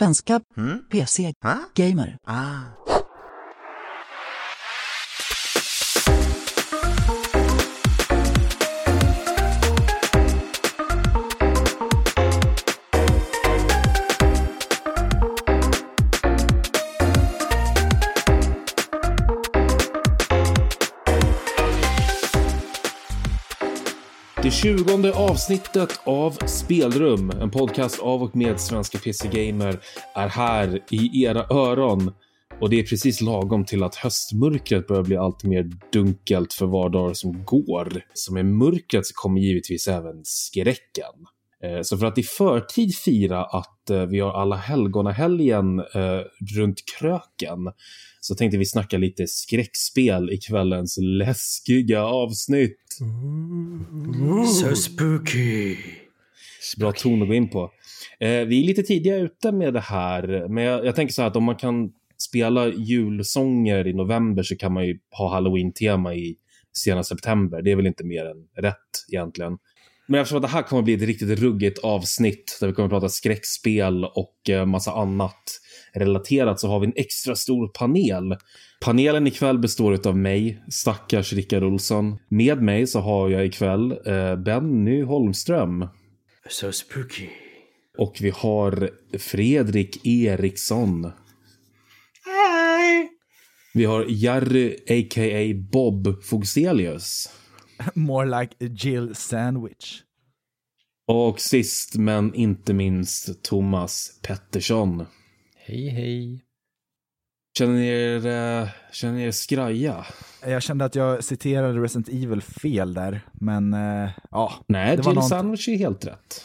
Svenska. PC. Gamer. Det tjugonde avsnittet av Spelrum, en podcast av och med svenska PC-gamer, är här i era öron. Och det är precis lagom till att höstmörkret börjar bli allt mer dunkelt för var dag som går. Som är mörkret så kommer givetvis även skräcken. Eh, Så för att i förtid fira att eh, vi har alla helgonahelgen eh, runt kröken så tänkte vi snacka lite skräckspel i kvällens läskiga avsnitt. So spooky. Bra ton att gå in på. Vi är lite tidiga ute med det här, men jag, jag tänker så här att om man kan spela julsånger i november så kan man ju ha halloween-tema i sena september. Det är väl inte mer än rätt egentligen. Men eftersom att det här kommer bli ett riktigt ruggigt avsnitt där vi kommer att prata skräckspel och eh, massa annat relaterat så har vi en extra stor panel. Panelen ikväll består av mig, stackars Rickard Olsson. Med mig så har jag ikväll eh, Benny Holmström. So spooky. Och vi har Fredrik Eriksson. Vi har Jerry, a.k.a. Bob Fogselius. More like a Jill sandwich. Och sist men inte minst Thomas Pettersson. Hej hej. Känner ni er, eh, känner ni er skraja? Jag kände att jag citerade Resident Evil fel där, men eh, ja. Nej, Det Jill något- Sandwich är helt rätt.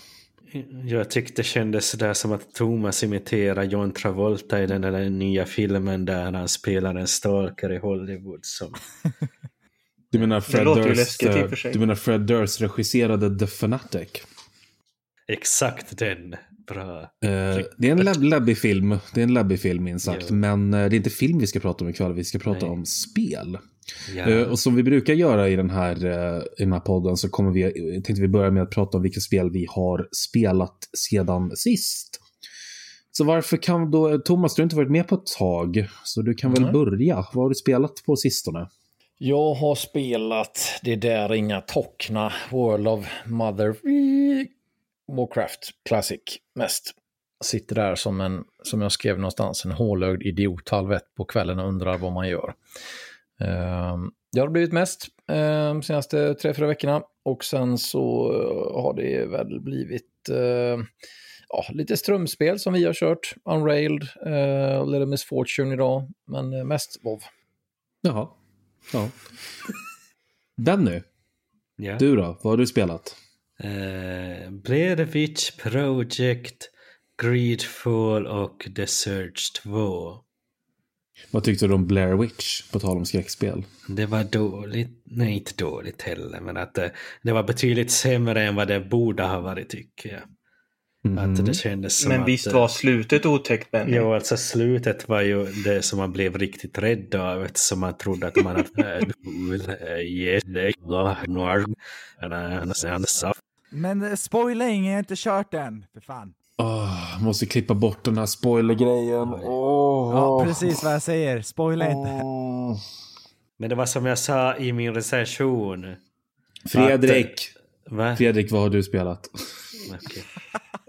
Jag tyckte det kändes sådär som att Thomas imiterar John Travolta i den där nya filmen där han spelar en stalker i Hollywood. Som... Du menar Fred låter ju Durst, läskigt i och eh, för sig. du menar Fred Durst regisserade The Fanatic? Exakt den. Bra. Eh, det är en lab- läbbig film. Det är en läbbig film minst sagt. Ja. Men eh, det är inte film vi ska prata om ikväll. Vi ska prata Nej. om spel. Ja. Eh, och som vi brukar göra i den här, eh, i den här podden så kommer vi, tänkte vi börja med att prata om vilka spel vi har spelat sedan sist. Så varför kan då, Thomas du har inte varit med på ett tag, så du kan väl Nej. börja. Vad har du spelat på sistone? Jag har spelat det där inga tockna World of Mother Warcraft Classic mest. Sitter där som en, som jag skrev någonstans, en hålögd idiot halv ett på kvällen och undrar vad man gör. Ehm, det har blivit mest de senaste tre, fyra veckorna och sen så eh, har det väl blivit ehm, ja, lite strömspel som vi har kört, Unrailed, uh, Little Miss Fortune idag, men eh, mest WoW. Jaha. Ja. Benny, ja. du då? Vad har du spelat? Eh, Blair Witch Project, Greedfall och The Surge 2. Vad tyckte du om Blair Witch, på tal om skräckspel? Det var dåligt, nej inte dåligt heller, men att det, det var betydligt sämre än vad det borde ha varit tycker jag. Mhm. Att det kändes som Men att... visst var slutet otäckt Benny? Jo, alltså slutet var ju det som man blev riktigt rädd av eftersom man trodde att man hade... Men eh, spoila ingen, jag har inte kört den. För fan. Åh, måste klippa bort den här spoilergrejen. Åh. Ja, precis vad jag säger. Spoila inte. Åh. Men det var som jag sa i min recension. Fredrik, Va? Fredrik, vad har du spelat? Okej.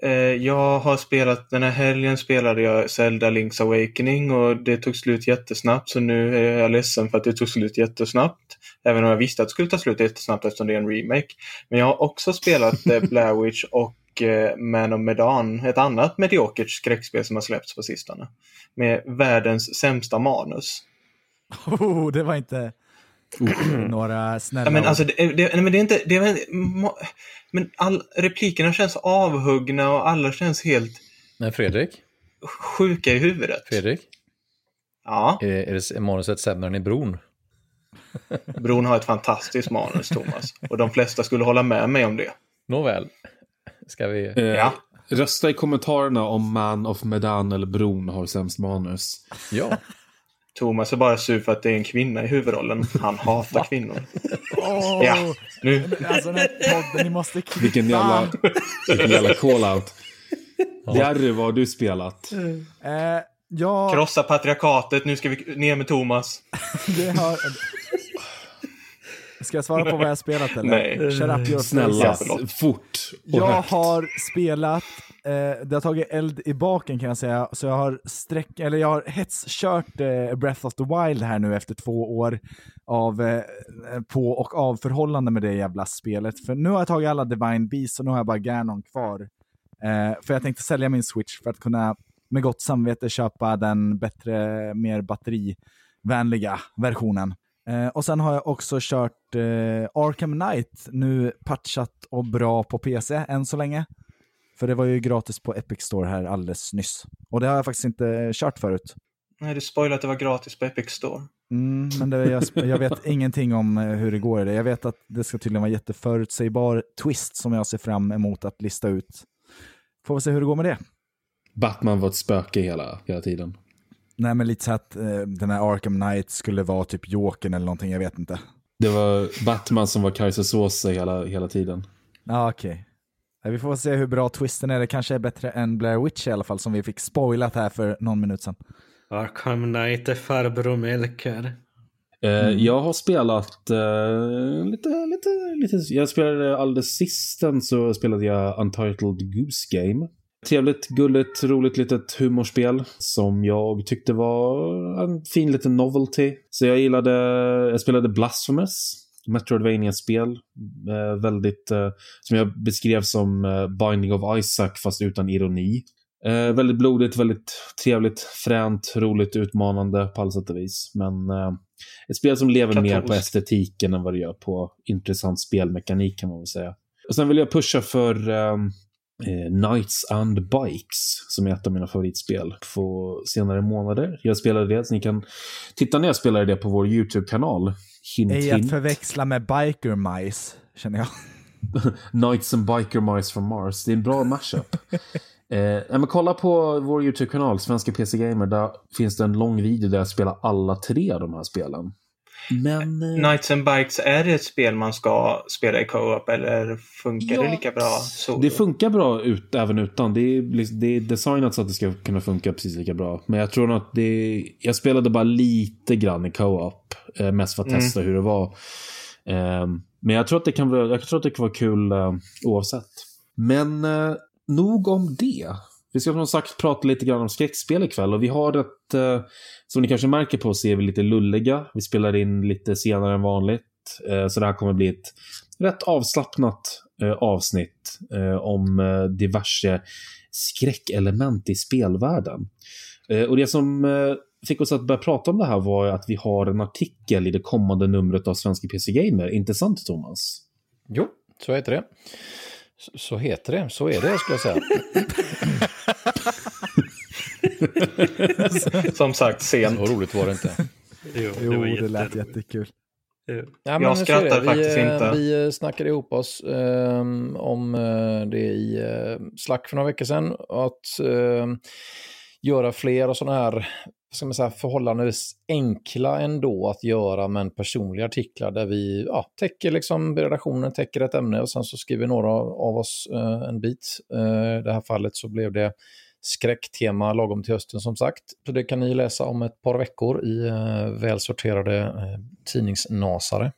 Eh, jag har spelat, den här helgen spelade jag Zelda Link's Awakening och det tog slut jättesnabbt så nu är jag ledsen för att det tog slut jättesnabbt. Även om jag visste att det skulle ta slut jättesnabbt eftersom det är en remake. Men jag har också spelat eh, Blair Witch och eh, Man of Medan, ett annat mediokert skräckspel som har släppts på sistone. Med världens sämsta manus. Oh, det var inte några snälla Ja, men alltså, det, det, nej, men det är inte... Det är, men all, replikerna känns avhuggna och alla känns helt Men Fredrik, sjuka i huvudet. Fredrik, Ja, är, är, det, är manuset sämre än i Bron? Bron har ett fantastiskt manus, Thomas. Och de flesta skulle hålla med mig om det. Nåväl, ska vi... Eh, Ja. Rösta i kommentarerna om Man of Medan eller Bron har sämst manus. Ja, Thomas är bara sur för att det är en kvinna i huvudrollen. Han hatar kvinnor. Åh, Ja, nu. Alltså den här podden, ni måste klippa. Vilken jävla, vilken jävla call-out. Jerry, vad har du spelat? Eh, ja, Krossa patriarkatet, nu ska vi ner med Thomas. det har... Ska jag svara på vad jag har spelat eller? Nej. Shut up your Snälla, fort Jag högt. har spelat, eh, det har tagit eld i baken kan jag säga, så jag har sträck, eller jag har hetskört eh, Breath of the Wild här nu efter två år av eh, på och av förhållande med det jävla spelet. För nu har jag tagit alla Divine Beasts och nu har jag bara Ganon kvar. Eh, för jag tänkte sälja min Switch för att kunna med gott samvete köpa den bättre, mer batterivänliga versionen. Eh, och sen har jag också kört eh, Arkham Knight, nu patchat och bra på PC än så länge. För det var ju gratis på Epic Store här alldeles nyss. Och det har jag faktiskt inte kört förut. Nej, du spoilade att det var gratis på Epic Store. Mm, men det, jag, jag vet ingenting om eh, hur det går i det. Jag vet att det ska tydligen vara jätteförutsägbar twist som jag ser fram emot att lista ut. Får vi se hur det går med det. Batman var ett spöke hela, hela tiden. Nej, men lite så att eh, den här Arkham Knight skulle vara typ Jokern eller någonting, jag vet inte. Det var Batman som var Kaiser Soze hela, hela tiden. Ja, okej. Ja, Vi får se hur bra twisten är. Det kanske är bättre än Blair Witch i alla fall, som vi fick spoilat här för någon minut sedan. Arkham Knight är farbror Melker. Eh, Jag har spelat eh, lite, lite, lite, jag spelade alldeles sisten så spelade jag Untitled Goose Game. Trevligt, gulligt, roligt litet humorspel som jag tyckte var en fin liten novelty. Så jag gillade, jag spelade Blasphemous, Metroidvania-spel. Eh, väldigt, eh, som jag beskrev som eh, Binding of Isaac fast utan ironi. Eh, väldigt blodigt, väldigt trevligt, fränt, roligt, utmanande på alla sätt och vis. Men eh, ett spel som lever mer på estetiken än vad det gör på intressant spelmekanik kan man väl säga. Och sen vill jag pusha för ehm, eh, Knights and Bikes som är ett av mina favoritspel på senare månader. Jag spelade det, så ni kan titta när jag spelade det på vår YouTube-kanal. Hint, Ej att hint. förväxla med Biker Mice, känner jag. Knights and Biker Mice from Mars. Det är en bra mashup. eh, men kolla på vår YouTube-kanal, Svenska PC Gamer. Där finns det en lång video där jag spelar alla tre av de här spelen. Men... Eh, Knights and Bikes, är det ett spel man ska spela i co-op eller funkar Ja, det lika bra solo? Det funkar bra ut, även utan. Det är, det är designat så att det ska kunna funka precis lika bra. Men jag tror nog att det... Jag spelade bara lite grann i co-op. Eh, mest för att Mm. testa hur det var. Eh, men jag tror att det kan vara, jag tror att det kan vara kul eh, oavsett. Men eh, nog om det. Vi ska som sagt prata lite grann om skräckspel ikväll och vi har ett, som ni kanske märker på så är vi lite lulliga. Vi spelar in lite senare än vanligt. Så det här kommer bli ett rätt avslappnat avsnitt om diverse skräckelement i spelvärlden. Och det som fick oss att börja prata om det här var att vi har en artikel i det kommande numret av Svenska PC Gamer. Inte sant Thomas? Jo, så heter det. Så, heter det, så är det skulle jag säga. Som sagt, sent. Så roligt var det inte. Jo, Jo, var det lät jättekul. Jo. Ja, Jag skrattar det. vi, faktiskt eh, inte. Vi eh, snackade ihop oss eh, om eh, det i Slack för några veckor sedan. Att eh, göra fler och sådana här ska man säga, förhållandevis enkla ändå att göra, men personliga artiklar där vi ja, täcker liksom redaktionen, täcker ett ämne och sen så skriver några av oss eh, en bit. Eh, I det här fallet så blev det skräcktema lagom till hösten som sagt. Så det kan ni läsa om ett par veckor i eh, välsorterade eh, tidningsnasare.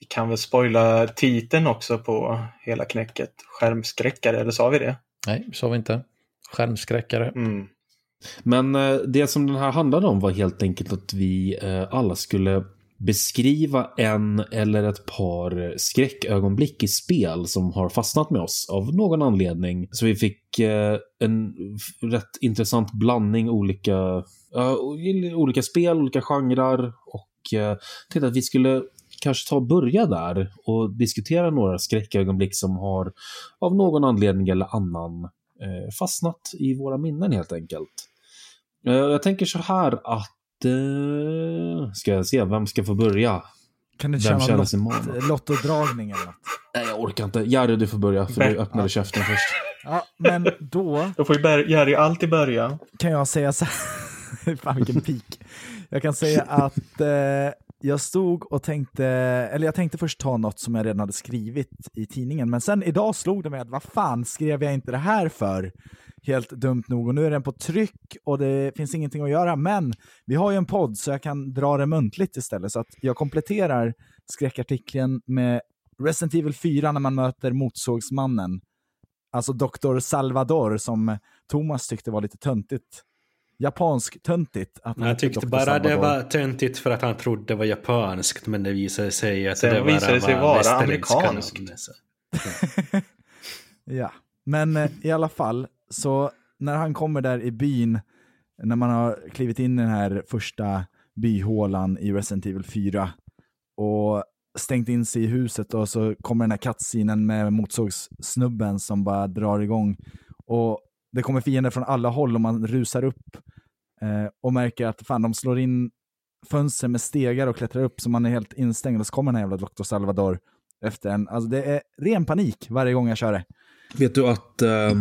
Vi kan väl spoila titeln också på hela knäcket. Skärmskräckare, eller sa vi det? Nej, sa vi inte. Skärmskräckare. Mm. Men eh, det som den här handlade om var helt enkelt att vi eh, alla skulle beskriva en eller ett par skräckögonblick i spel som har fastnat med oss av någon anledning. Så vi fick eh, en rätt intressant blandning olika, uh, olika spel, olika genrer och uh, tänkte att vi skulle kanske ta och börja där och diskutera några skräckögonblick som har av någon anledning eller annan fastnat i våra minnen helt enkelt. Eh, jag tänker så här att... Eh, ska jag se, vem ska få börja? Kan du köra manad? lottodragning eller något? Nej, jag orkar inte. Jerry, du får börja, för du Bä- öppnade käften först. Ja, men då Då får Jerry alltid börja. kan jag säga så här. Fan vilken pik. Jag kan säga att eh, jag stod och tänkte, eller jag tänkte först ta något som jag redan hade skrivit i tidningen, men sen idag slog det mig att vad fan skrev jag inte det här för? Helt dumt nog, och nu är den på tryck och det finns ingenting att göra, men vi har ju en podd så jag kan dra det muntligt istället, så att jag kompletterar skräckartikeln med Resident Evil 4 när man möter motsågsmannen, alltså Dr. Salvador som Thomas tyckte var lite töntigt japansk-töntigt. att han Jag tyckte bara det var töntigt för att han trodde det var japanskt men det visade sig att Sen det visade det sig var vara västerländska amerikanskt. namn, så. Ja, men eh, i alla fall, så när han kommer där i byn, när man har klivit in i den här första byhålan i Resident Evil 4 och stängt in sig i huset och så kommer den här kattsinen med motsågssnubben som bara drar igång. Och det kommer fiender från alla håll och man rusar upp eh, och märker att fan, de slår in fönster med stegar och klättrar upp så man är helt instängd och så kommer den här jävla Dr. Salvador efter en. Alltså det är ren panik varje gång jag kör det. Vet du att eh,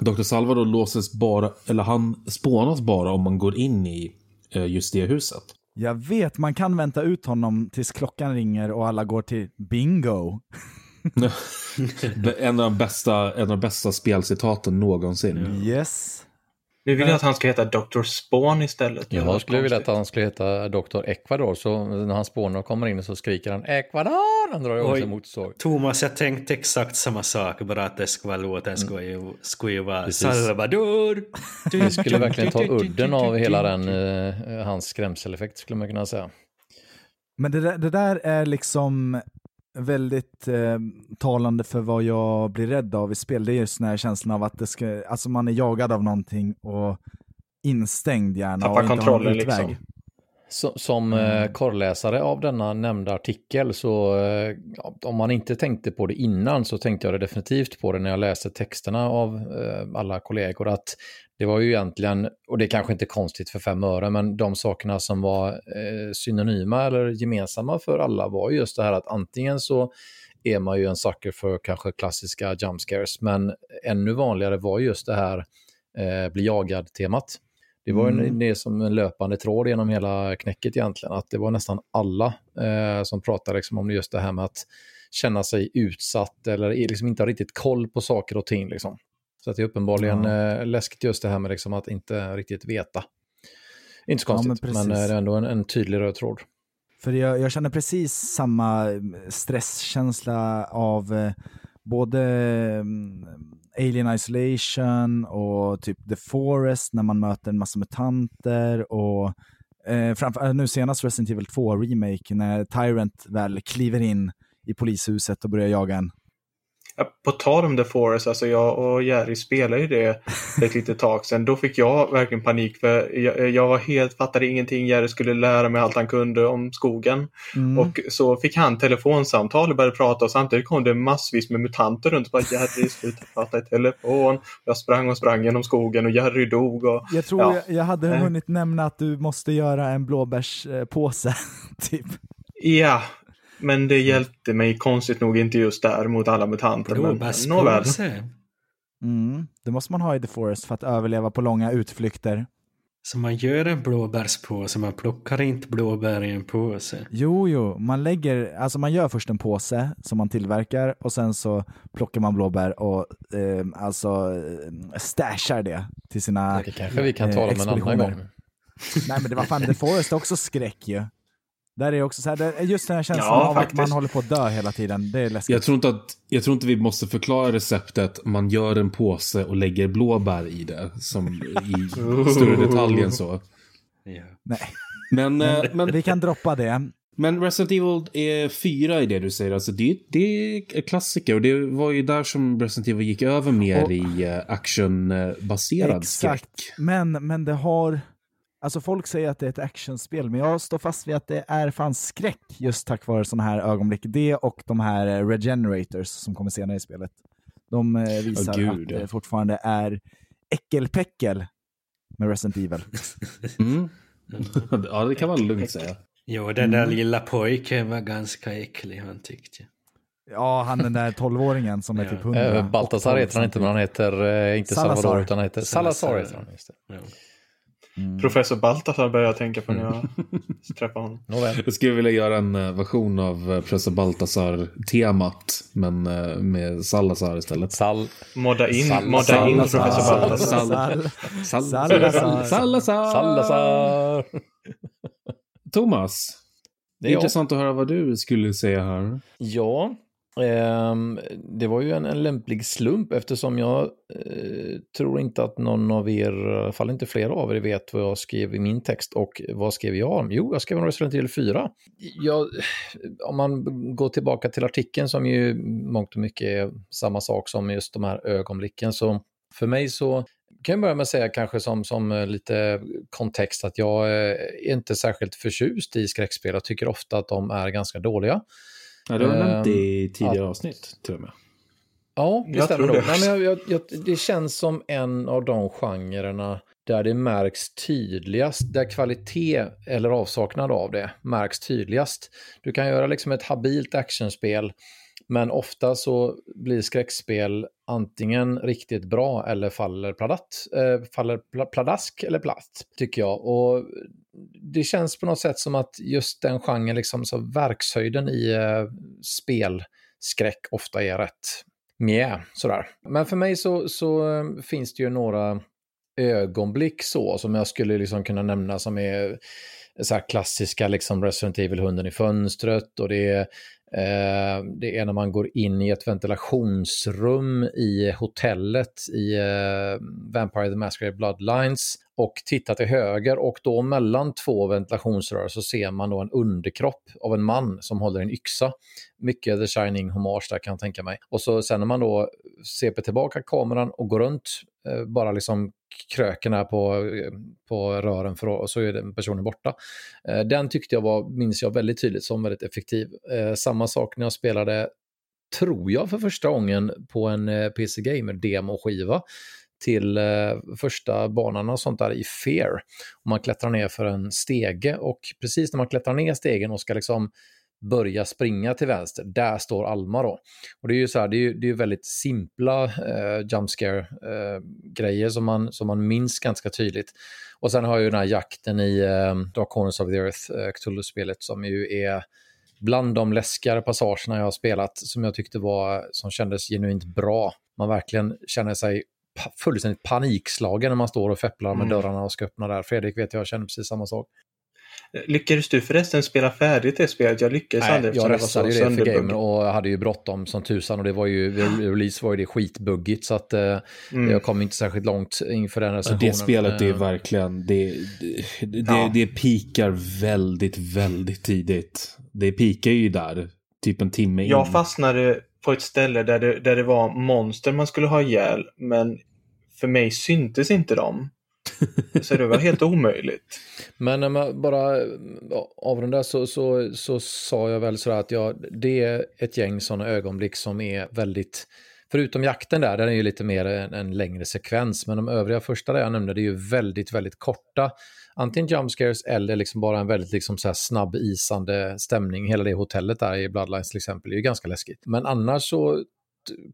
Dr. Salvador låses bara, eller han spånas bara om man går in i eh, just det huset. Jag vet, man kan vänta ut honom tills klockan ringer och alla går till bingo. En, av de bästa, en av de bästa spelcitaten någonsin. Yes. Nu vill jag att han ska heta Dr. Spawn istället. Var Jag skulle vilja att han skulle heta Dr. Ecuador, så när han spånar och kommer in så skriker han Ecuador! Han drar igång sin motorsåg. Thomas, jag tänkte exakt samma sak, bara att det ska vara låten ska ju, ska ju vara Precis. Salvador. Det skulle verkligen ta udden av hela den, eh, hans skrämseleffekt skulle man kunna säga. Men det där, det där är liksom väldigt eh, talande för vad jag blir rädd av i spel. Det är just den här känslan av att det ska, alltså man är jagad av någonting och instängd gärna Tappar kontrollen, liksom. Som eh, korrläsare av denna nämnda artikel så eh, om man inte tänkte på det innan så tänkte jag det definitivt på det när jag läste texterna av eh, alla kollegor att det var ju egentligen, och det är kanske inte konstigt för fem öre, men de sakerna som var synonyma eller gemensamma för alla var ju just det här att antingen så är man ju en sucker för kanske klassiska jump scares, men ännu vanligare var just det här eh, bli jagad-temat. Det var Mm. en, det som en löpande tråd genom hela knäcket egentligen, att det var nästan alla eh, som pratade liksom om just det här med att känna sig utsatt eller liksom inte ha riktigt koll på saker och ting. Liksom. Så att det är uppenbarligen eh, läskigt just det här med liksom att inte riktigt veta. Inte så Ja, men konstigt, men, eh, det är ändå en, en tydlig röd tråd. För jag, jag känner precis samma eh, stresskänsla av både mm, Alien Isolation och typ The Forest när man möter en massa mutanter och eh, framför, eh, nu senast Resident Evil 2 Remake när Tyrant väl kliver in i polishuset och börjar jaga en. På tal om The Forest, alltså jag och Jerry spelade ju det ett litet tag sedan. Då fick jag verkligen panik för jag, jag var helt, fattade ingenting. Jerry skulle lära mig allt han kunde om skogen. Mm. Och så fick han telefonsamtal och började prata och samtidigt kom det massvis med mutanter runt och bara Jerry sluta prata i telefon. Jag sprang och sprang genom skogen och Jerry dog. Och, jag tror ja. jag, jag hade Nej. hunnit nämna att du måste göra en blåbärspåse, typ. Ja, men det hjälpte mig konstigt nog inte just där mot alla mutanter. Men nåväl. Mm. Det måste man ha i The Forest för att överleva på långa utflykter. Så man gör en blåbärspåse, man plockar inte blåbär i en påse. Jo, jo, man lägger, alltså man gör först en påse som man tillverkar och sen så plockar man blåbär och eh, alltså eh, stashar det till sina... Det kanske vi kan eh, tala om en annan gång. Nej men det var fan, The Forest också skräck ju. Där är också så här, just den här känslan Ja, av faktiskt. att man håller på att dö hela tiden. Det är läskigt. Jag tror, inte att, jag tror inte vi måste förklara receptet. Man gör en påse och lägger blåbär i det. Som i större detalj än så. Ja. Nej, Men, eh, men, vi kan droppa det. men Resident Evil är fyra i det du säger. Alltså det, det är klassiker. Och det var ju där som Resident Evil gick över mer Och- i eh, actionbaserad Exakt. skräck. Men, men det har... Alltså folk säger att det är ett actionspel, men jag står fast vid att det är fan skräck just tack vare sådana här ögonblick. Det och de här eh, regenerators som kommer senare i spelet. De eh, visar gud, att det fortfarande är äckelpäckel med Resident Evil. Mm. ja, det kan man lugnt säga. Jo, den där lilla pojken var ganska äcklig, han tyckte. Ja, han den där 12-åringen som är typ 100. Eh, Baltasar heter han inte, men han heter eh, inte Salazar. Salvador, utan han heter Salazar. Salazar. Heter Ja. Professor Baltasar börjar jag tänka på när jag träffar honom. Nåväl. Jag skulle vilja göra en eh, version av eh, Professor Baltasar-temat, men eh, med Salazar istället. Sal. Modda in, Sal- modda in. Professor Baltasar. Sal- Sal- Salazar. Salazar! Salazar. Thomas, det är intressant att höra vad du skulle säga här. Ja, Ehm, det var ju en, en lämplig slump eftersom jag eh, tror inte att någon av er, i alla fall inte flera av er, vet vad jag skrev i min text. Och vad skrev jag om? Jo, jag skrev om Resident Evil 4. Jag, om man går tillbaka till artikeln som ju mångt och mycket är samma sak som just de här ögonblicken, så för mig så kan jag börja med att säga kanske som, som eh, lite kontext att jag eh, är inte särskilt förtjust i skräckspel. Jag tycker ofta att de är ganska dåliga. Ja, det har du nämnt Ehm, i tidigare avsnitt till och med. Ja, det Jag stämmer nog. det. Nej, men jag, jag, jag, det känns som en av de genrerna där det märks tydligast, där kvalitet eller avsaknad av det märks tydligast. Du kan göra liksom ett habilt actionspel, men ofta så blir skräckspel antingen riktigt bra eller faller pladatt, eh, faller pl pladask eller platt, tycker jag. Och det känns på något sätt som att just den genren, liksom, så verkshöjden i eh, spelskräck ofta är rätt mjä, sådär. Men för mig så, så eh, finns det ju några ögonblick så som jag skulle liksom kunna nämna som är eh, så här klassiska liksom Resident Evil-hunden i fönstret och det är, Eh, det är när man går in i ett ventilationsrum i hotellet i eh, Vampire the Masquerade Bloodlines och tittar till höger och då mellan två ventilationsrör så ser man då en underkropp av en man som håller en yxa. Mycket The Shining hommage där kan jag tänka mig. Och så sen när man då ser tillbaka kameran och går runt eh, bara liksom kröken här på, på rören för, och så är den personen borta. Eh, den tyckte jag var, minns jag väldigt tydligt som väldigt effektiv. Eh, samma sak när jag spelade, tror jag för första gången på en eh, PC Gamer demoskiva till första banan och sånt där i Fear. Och man klättrar ner för en stege och precis när man klättrar ner stegen och ska liksom börja springa till vänster, där står Alma då. Och det är ju så här, det är ju, det är väldigt simpla eh, jump scare eh, grejer som man, som man minns ganska tydligt. Och sen har jag ju den här jakten i eh, Dark Corners of the Earth, eh, Cthulhu-spelet, som ju är bland de läskigare passagerna jag har spelat, som jag tyckte var, som kändes genuint bra. Man verkligen känner sig fullständigt panikslagen när man står och fepplar med Mm. dörrarna och ska öppna där. Fredrik vet jag, jag känner precis samma sak. Lyckades du förresten spela färdigt det spelet? Jag lyckades Nej, aldrig jag restade ju det för gamer och hade ju bråttom som tusan och det var ju, release var ju det skitbuggigt så att eh, Mm. jag kom inte särskilt långt inför den recensionen. det spelet är Eh, verkligen, det, det, det, Ja. det pikar väldigt, väldigt tidigt. Det pikar ju där, typ en timme in. Jag fastnade på ett ställe där det, där det var monster man skulle ha ihjäl, men för mig syntes inte de. Så det var helt omöjligt. Men när man bara avrundar så, så, så sa jag väl sådär att ja, det är ett gäng sådana ögonblick som är väldigt, förutom jakten där, den är ju lite mer en, en längre sekvens, men de övriga första där jag nämnde, det är ju väldigt, väldigt korta. Antingen jump scares eller liksom bara en väldigt liksom så här snabb isande stämning. Hela det hotellet där i Bloodlines till exempel är ju ganska läskigt. Men annars så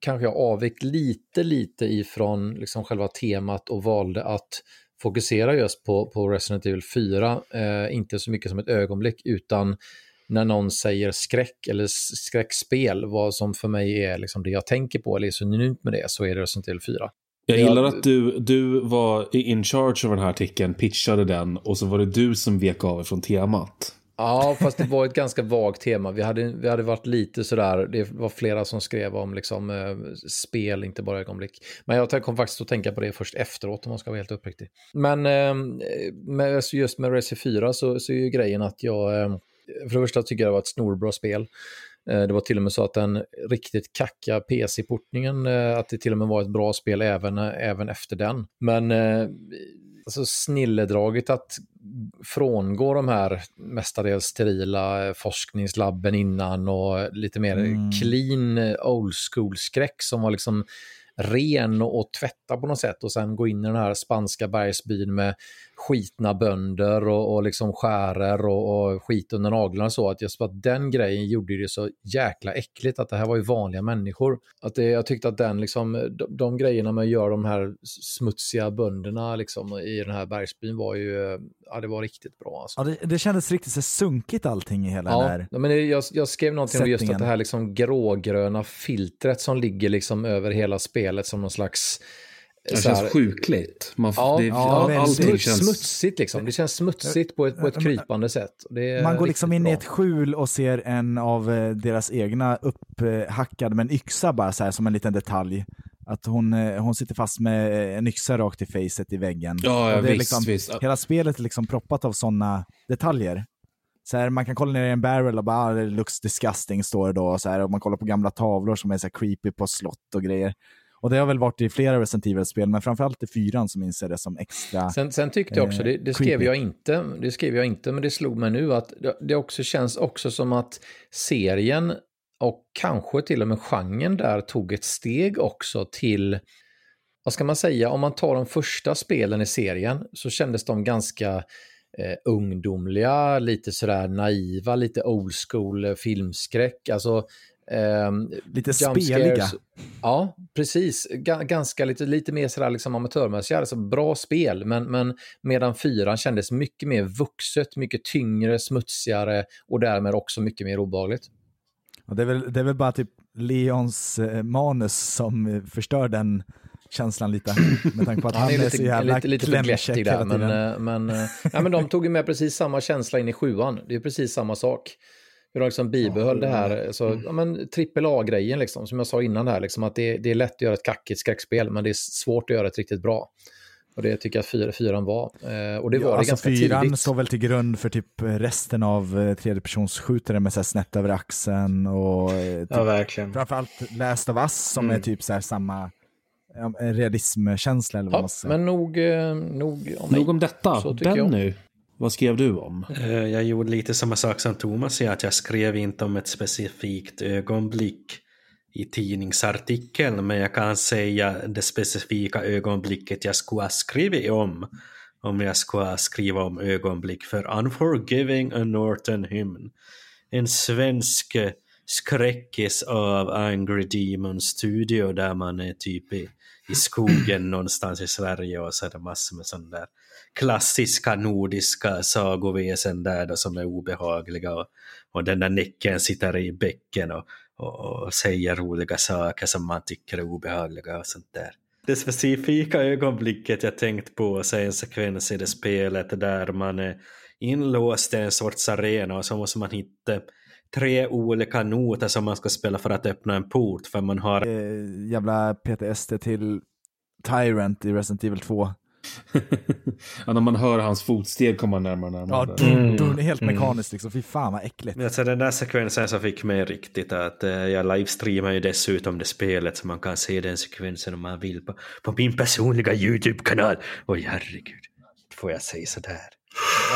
kanske jag avvek lite, lite ifrån liksom själva temat och valde att fokusera just på, på Resident Evil 4, eh, inte så mycket som ett ögonblick, utan när någon säger skräck eller skräckspel, vad som för mig är liksom det jag tänker på eller är synonymt med det, så är det Resident Evil 4. Jag gillar att du, du var in charge av den här artikeln, pitchade den och så var det du som vek av från temat. Ja, fast det var ett ganska vagt tema. Vi hade, vi hade varit lite sådär, det var flera som skrev om liksom, eh, spel, inte bara ögonblick. Men jag kom faktiskt att tänka på det först efteråt om man ska vara helt uppriktig. Men eh, med, alltså just med Resi 4 så, så är ju grejen att jag, eh, för det första tycker jag det var ett snorbra spel. Eh, det var till och med så att den riktigt kacka PC-portningen, eh, att det till och med var ett bra spel även, eh, även efter den. Men alltså snilledraget att frångå de här mestadels sterila forskningslabben innan och lite mer Mm. clean old school-skräck som var liksom ren och, och tvätta på något sätt och sen gå in i den här spanska bergsbyn med skitna bönder och, och liksom skärer och, och skit under naglarna så att just att den grejen gjorde det så jäkla äckligt att det här var ju vanliga människor. Att det, jag tyckte att den liksom, de, de grejerna att göra de här smutsiga bönderna liksom i den här bergsbyn var ju, ja det var riktigt bra alltså. Ja, det, det kändes riktigt så sunkigt allting i hela den Ja, här. men det- jag, jag skrev någonting om just att det här liksom grågröna filtret som ligger liksom över hela spelet som någon slags... Det så känns här- sjukligt. Man, Ja, det, ja, all, allting känns... Smutsigt liksom. Det känns smutsigt på ett, på ett krypande sätt. Det är Man går liksom in i bra. ett skjul och ser en av eh, deras egna upphackad med en yxa bara så här som en liten detalj. Att hon, eh, hon sitter fast med eh, en yxa rakt i facet i väggen. Ja, ja Och det är visst, liksom, visst. Hela spelet är liksom proppat av sådana detaljer. Så här, man kan kolla ner i en barrel och bara ah, det looks disgusting står det då. Och, så här, och man kollar på gamla tavlor som är så här creepy på slott och grejer. Och det har väl varit i flera Resident Evil-spel, men framförallt i fyran som minns jag det som extra. Sen, sen tyckte jag också, Eh, det, det skrev creepy. jag inte, det skrev jag inte, men det slog mig nu att det, det också känns också som att serien och kanske till och med genren där tog ett steg också till, vad ska man säga, om man tar de första spelen i serien så kändes de ganska eh, ungdomliga, lite sådär naiva, lite old school eh, filmskräck, alltså ehm, Lite speliga. Ja, precis. Ga- ganska lite, lite mer sådär liksom amatörmässiga, alltså bra spel, men, men medan fyran kändes mycket mer vuxet, mycket tyngre, smutsigare och därmed också mycket mer obehagligt. Och det, är väl, det är väl bara typ Leons eh, manus som eh, förstör den känslan lite. Med tanke på att han, är är, lite, så jävla lite, lite klämkäck där, men, eh, men, ja, men de tog ju med precis samma känsla in i sjuan. Det är precis samma sak. Hur de liksom bibehöll det här, alltså, ja, men trippel A-grejen liksom, som jag sa innan här, liksom, att det, det är lätt att göra ett kackigt skräckspel, men det är svårt att göra ett riktigt bra. Och det tycker jag att fyra, fyran var. Eh, och det var Ja, det alltså ganska fyran tidigt. står väl till grund för typ resten av eh, tredjepersonsskjutare med så här snett över axeln och eh, typ, Ja, verkligen. framförallt Last of Us som Mm. är typ så här samma realismkänsla eller vad Ja, man men nog, eh, nog om. Nog om detta. Så tycker jag. Benny, vad skrev du om? Eh, jag gjorde lite samma sak som Thomas att jag skrev inte om ett specifikt ögonblick i tidningsartikeln, men jag kan säga det specifika ögonblicket jag skulle ha skrivit om om jag skulle ha skrivit om ögonblick för Unforgiving a Northern Hymn. En svensk skräckis av Angry Demon Studio där man är typ i, i skogen någonstans i Sverige och så är det massor med sådana där klassiska nordiska sagoväsen där då som är obehagliga och, och den där Näcken sitter i bäcken och, och, och säger roliga saker som man tycker är obehagliga och sånt där. Det specifika ögonblicket jag tänkt på så är en sekvens i det spelet där man är inlåst i en sorts arena och så måste man hitta tre olika noter som man ska spela för att öppna en port för man har Eh, jävla PTSD till Tyrant i Resident Evil 2. ja, när man hör hans fotsteg komma närmare och närmare. Ja, dun, dun, helt mekaniskt liksom. Fy fan vad äckligt. Men Alltså den där sekvensen som fick mig riktigt att eh, jag livestreamar ju dessutom det spelet så man kan se den sekvensen om man vill på, på min personliga YouTube-kanal. Oj herregud, får jag säga sådär?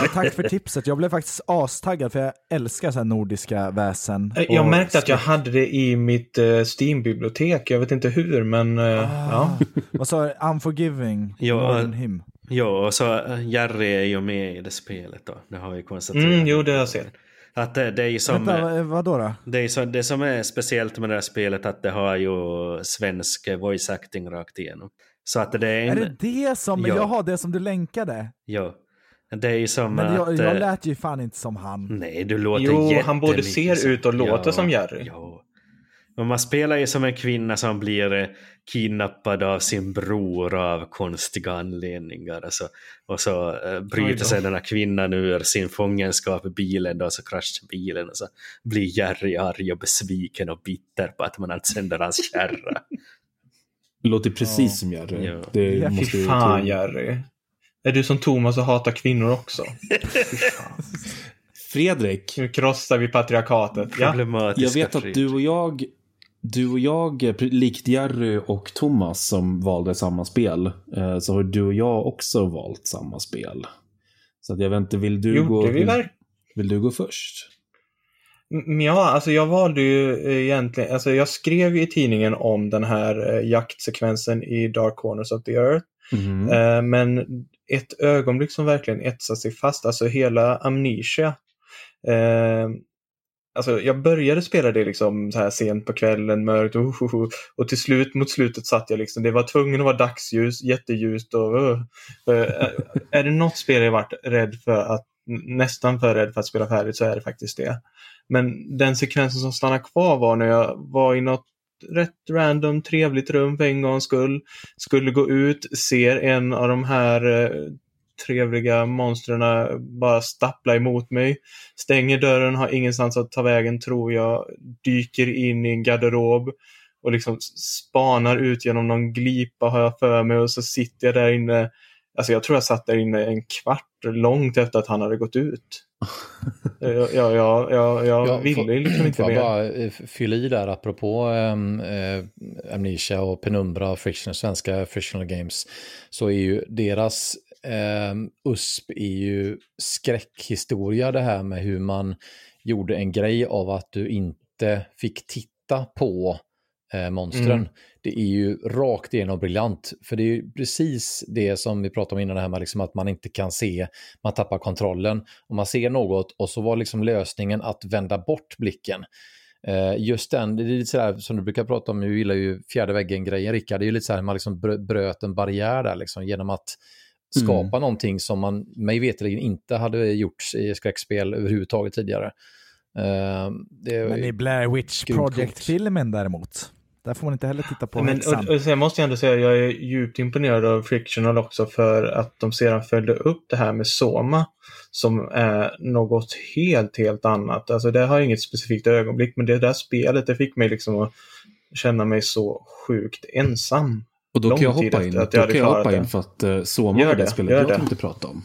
Ja, tack för tipset. Jag blev faktiskt astaggad för jag älskar så här nordiska väsen. Eh, Jag märkte att jag hade det i mitt uh, Steam-bibliotek. Jag vet inte hur, men eh, ja. Ah, Vad sa du? Unforgiving? Ja, Hymn. Ja, och så eh, Jerry är ju med i det spelet då, det har vi konstaterat. Mm, jo, det har jag sett. Att det, det är som... Vänta, vad, då? då? Det, är så, det som är speciellt med det här spelet att det har ju svensk voice acting rakt igenom. Så att det är en... Är det det som, Ja. jaha, det som du länkade? Ja. Det är ju som Men jag, att... jag eh, lät ju fan inte som han. Nej, du låter Jo, han både ser ut och låter som Jerry. Ja. Men man spelar ju som en kvinna som blir eh, kidnappad av sin bror av konstiga anledningar. Och så, och så eh, bryter sig den här kvinnan ur sin fångenskap i bilen då, och så kraschar bilen och så blir Jerry arg och besviken och bitter på att man ansänder hans kärra. Det låter precis Ja. som Jerry. Ja. Det Ja, måste Fy fan. Jerry. Är du som Thomas och hatar kvinnor också? Fredrik, Nu krossar vi patriarkatet. Ja. Jag vet att du och jag, du och jag, likt Jerry och Thomas som valde samma spel, eh, så har du och jag också valt samma spel. Så att jag vet inte, vill du, gå, Gjorde vi vill, verkligen? vill du gå först? Mm, Ja, alltså jag valde ju egentligen, alltså jag skrev ju i tidningen om den här eh, jaktsekvensen i Dark Corners of the Earth. Eh, Men ett ögonblick som verkligen etsar sig fast, alltså hela Amnesia. Eh, Alltså jag började spela det liksom så här sent på kvällen, mörkt och, uh, uh, och till slut, mot slutet satt jag liksom, det var tvungen att vara dagsljus, jätteljust och uh. Är det något spel jag varit rädd för att, nästan för rädd för att spela färdigt så är det faktiskt det. Men den sekvensen som stannar kvar var när jag var i något rätt random trevligt rum för en gångs skull. Skulle gå ut, ser en av de här eh, trevliga monstren bara stappla emot mig. Stänger dörren, har ingenstans att ta vägen tror jag. Dyker in i en garderob och liksom spanar ut genom någon glipa har jag för mig och så sitter jag där inne. Alltså jag tror jag satt där inne en kvart långt efter att han hade gått ut jag, jag, jag, jag, ville liksom inte mer. Jag bara eh, fylla i där apropå ähm, äh, Amnesia och Penumbra, Frictional, svenska Frictional Games, så är ju deras eh, USP är ju skräckhistoria det här med hur man gjorde en grej av att du inte fick titta på eh, monstren. Mm. Det är ju rakt igenom briljant, för det är ju precis det som vi pratade om innan, det här med liksom att man inte kan se, man tappar kontrollen och man ser något och så var liksom lösningen att vända bort blicken. Uh, just den, det är lite sådär som du brukar prata om, du gillar ju fjärde väggen-grejen Rickard, det är ju lite såhär man liksom bröt en barriär där liksom genom att skapa mm. någonting som man mig veterligen inte hade gjorts i skräckspel överhuvudtaget tidigare. Uh, Men i Blair Witch Project-filmen däremot, där får man inte heller titta på Men, och, och sen måste jag ändå säga att jag är djupt imponerad av Frictional också för att de sedan följde upp det här med Soma som är något helt, helt annat. Alltså det har inget specifikt ögonblick men det där spelet det fick mig liksom att känna mig så sjukt ensam. Och då kan jag hoppa in, att jag då kan jag hoppa in för att uh, Soma gör det, det spelet jag det. tänkte prata om.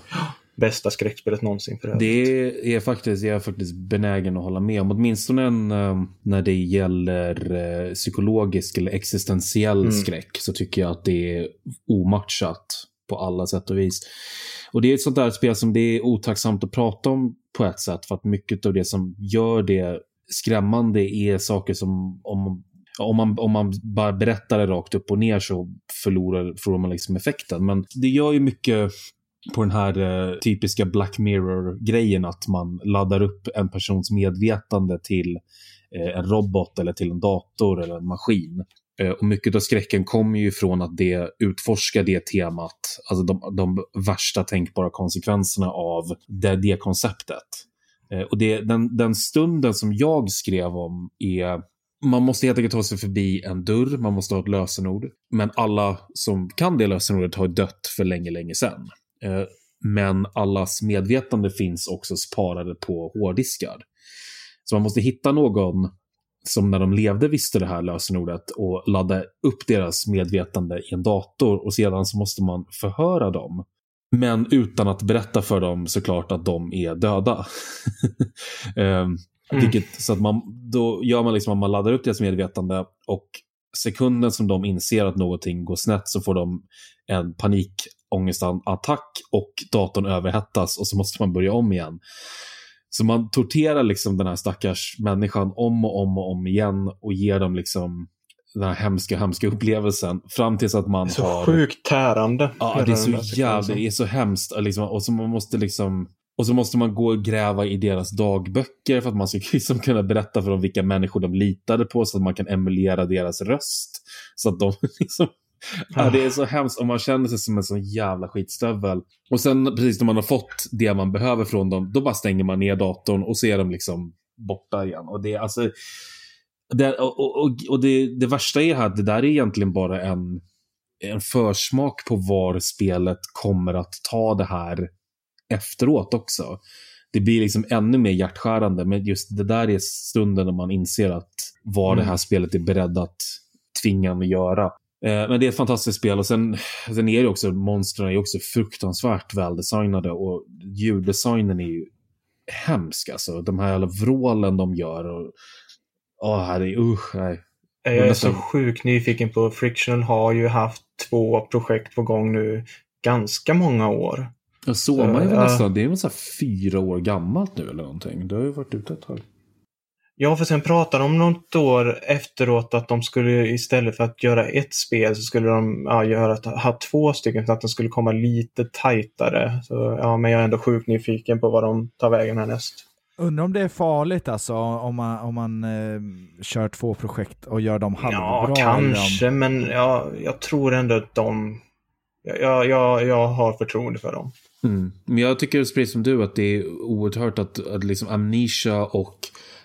Bästa skräckspelet någonsin för övrigt. Det är faktiskt, jag är faktiskt benägen att hålla med om. Åtminstone um, när det gäller uh, psykologisk eller existentiell mm. skräck så tycker jag att det är omatchat på alla sätt och vis. Och det är ett sånt där spel som det är otacksamt att prata om på ett sätt för att mycket av det som gör det skrämmande är saker som om om man, om man bara berättar det rakt upp och ner så förlorar, förlorar man liksom effekten. Men det gör ju mycket på den här eh, typiska Black Mirror-grejen att man laddar upp en persons medvetande till eh, en robot eller till en dator eller en maskin. Eh, och mycket av skräcken kommer ju från att det utforskar det temat, alltså de, de värsta tänkbara konsekvenserna av det, det konceptet. Eh, och det, den, den stunden som jag skrev om är man måste helt enkelt ta sig förbi en dörr, man måste ha ett lösenord. Men alla som kan det lösenordet har dött för länge, länge sedan. Eh, men allas medvetande finns också sparade på hårddiskar. Så man måste hitta någon som när de levde visste det här lösenordet och ladda upp deras medvetande i en dator och sedan så måste man förhöra dem. Men utan att berätta för dem såklart att de är döda. um, Mm. Vilket, så att man, då gör man liksom att man laddar upp deras medvetande och sekunden som de inser att någonting går snett så får de en panikångestattack och datorn överhettas och så måste man börja om igen. Så man torterar liksom den här stackars människan om och om och om igen och ger dem liksom den här hemska, hemska upplevelsen fram tills att man så har... Så sjukt tärande. Ja, det är så jävla, det är så hemskt. Liksom, och så man måste liksom och så måste man gå och gräva i deras dagböcker för att man ska liksom kunna berätta för dem vilka människor de litade på så att man kan emulera deras röst. Så att de liksom... Ja, det är så hemskt och man känner sig som en sån jävla skitstövel. Och sen precis när man har fått det man behöver från dem, då bara stänger man ner datorn och ser dem liksom borta igen. Och det är alltså... Det, och och, och det, det värsta är att det där är egentligen bara en, en försmak på var spelet kommer att ta det här efteråt också. Det blir liksom ännu mer hjärtskärande, men just det där är stunden när man inser att vad mm. det här spelet är beredd att tvinga en att göra. Eh, men det är ett fantastiskt spel och sen, sen är det också, monstren är också fruktansvärt väldesignade och ljuddesignen är ju hemsk alltså. De här jävla vrålen de gör och... Åh, oh, herre, usch, nej. Jag är så sjukt nyfiken på Frictional har ju haft två projekt på gång nu ganska många år. Ja, Soma är väl nästan, det är väl så fyra år gammalt nu eller någonting. Det har ju varit ute ett tag. Ja, för sen pratade de något år efteråt att de skulle istället för att göra ett spel så skulle de ja, göra, ha två stycken så att de skulle komma lite tajtare. Så, ja, men jag är ändå sjukt nyfiken på vad de tar vägen härnäst. Undrar om det är farligt alltså om man, om man eh, kör två projekt och gör dem halvbra? Ja, kanske, om... men ja, jag tror ändå att de... Jag, jag, jag har förtroende för dem. Mm. Men jag tycker precis som du att det är oerhört att, att liksom Amnesia och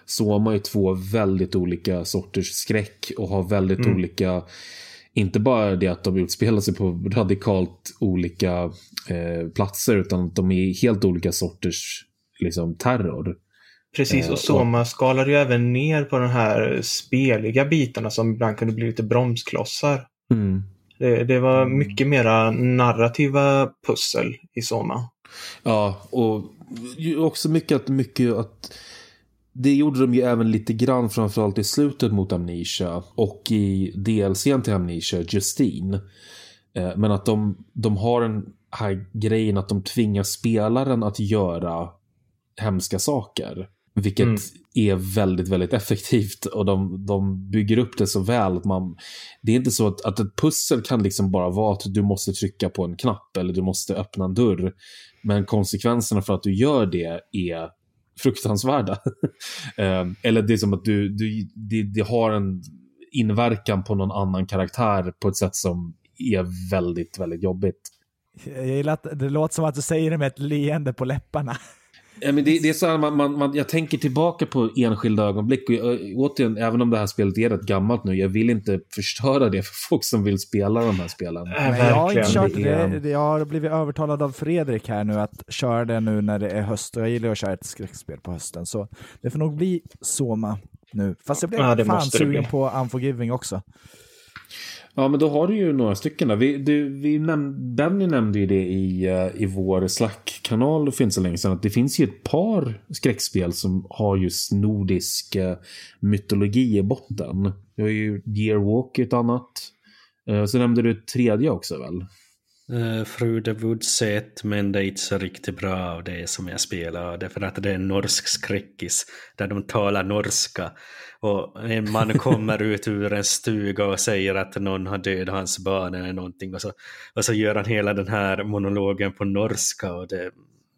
Soma är två väldigt olika sorters skräck och har väldigt mm. olika inte bara det att de utspelar sig på radikalt olika eh, platser utan att de är helt olika sorters liksom, terror. Precis, och eh, Soma skalade ju även ner på de här speliga bitarna som ibland kunde bli lite bromsklossar. Mm. Det, det, var mycket mera narrativa pussel i Soma. Ja, och också mycket att, mycket att det gjorde de ju även lite grann framförallt i slutet mot Amnesia och i DLCn till Amnesia, Justine. Eh, men att de, de har den här grejen att de tvingar spelaren att göra hemska saker. Vilket mm. är väldigt, väldigt effektivt och de, de bygger upp det så väl att man... Det är inte så att, att ett pussel kan liksom bara vara att du måste trycka på en knapp eller du måste öppna en dörr. Men konsekvenserna för att du gör det är fruktansvärda. Ehm, eller det är som att du, du det, det har en inverkan på någon annan karaktär på ett sätt som är väldigt, väldigt jobbigt. Jag gillar att det låter som att du säger det med ett leende på läpparna. Ja, men det, det är så här, man, man, man, jag tänker tillbaka på enskilda ögonblick. Och jag, återigen, även om det här spelet är rätt gammalt nu, jag vill inte förstöra det för folk som vill spela de här spelen. Äh, jag har inte kört det. det. Jag har blivit övertalad av Fredrik här nu att köra det nu när det är höst. Och jag gillar att köra ett skräckspel på hösten. Så det får nog bli Soma nu. Fast jag blev ja, fan sugen på Unforgiving också. Ja, men då har du ju några stycken där. Vi, du, vi näm Benny nämnde ju det i, eh, i vår Slack-kanal för inte så länge sedan. Att det finns ju ett par skräckspel som har just nordisk eh, mytologi i botten. Vi har ju Yearwalk ett annat. Eh, så nämnde du ett tredje också väl? Uh, Frude Woodset, men det är inte så riktigt bra av det som jag spelar. Det är för att det är en norsk skräckis där de talar norska. Och en man kommer ut ur en stuga och säger att någon har dödat hans barn eller någonting. Och så, och så gör han hela den här monologen på norska och det,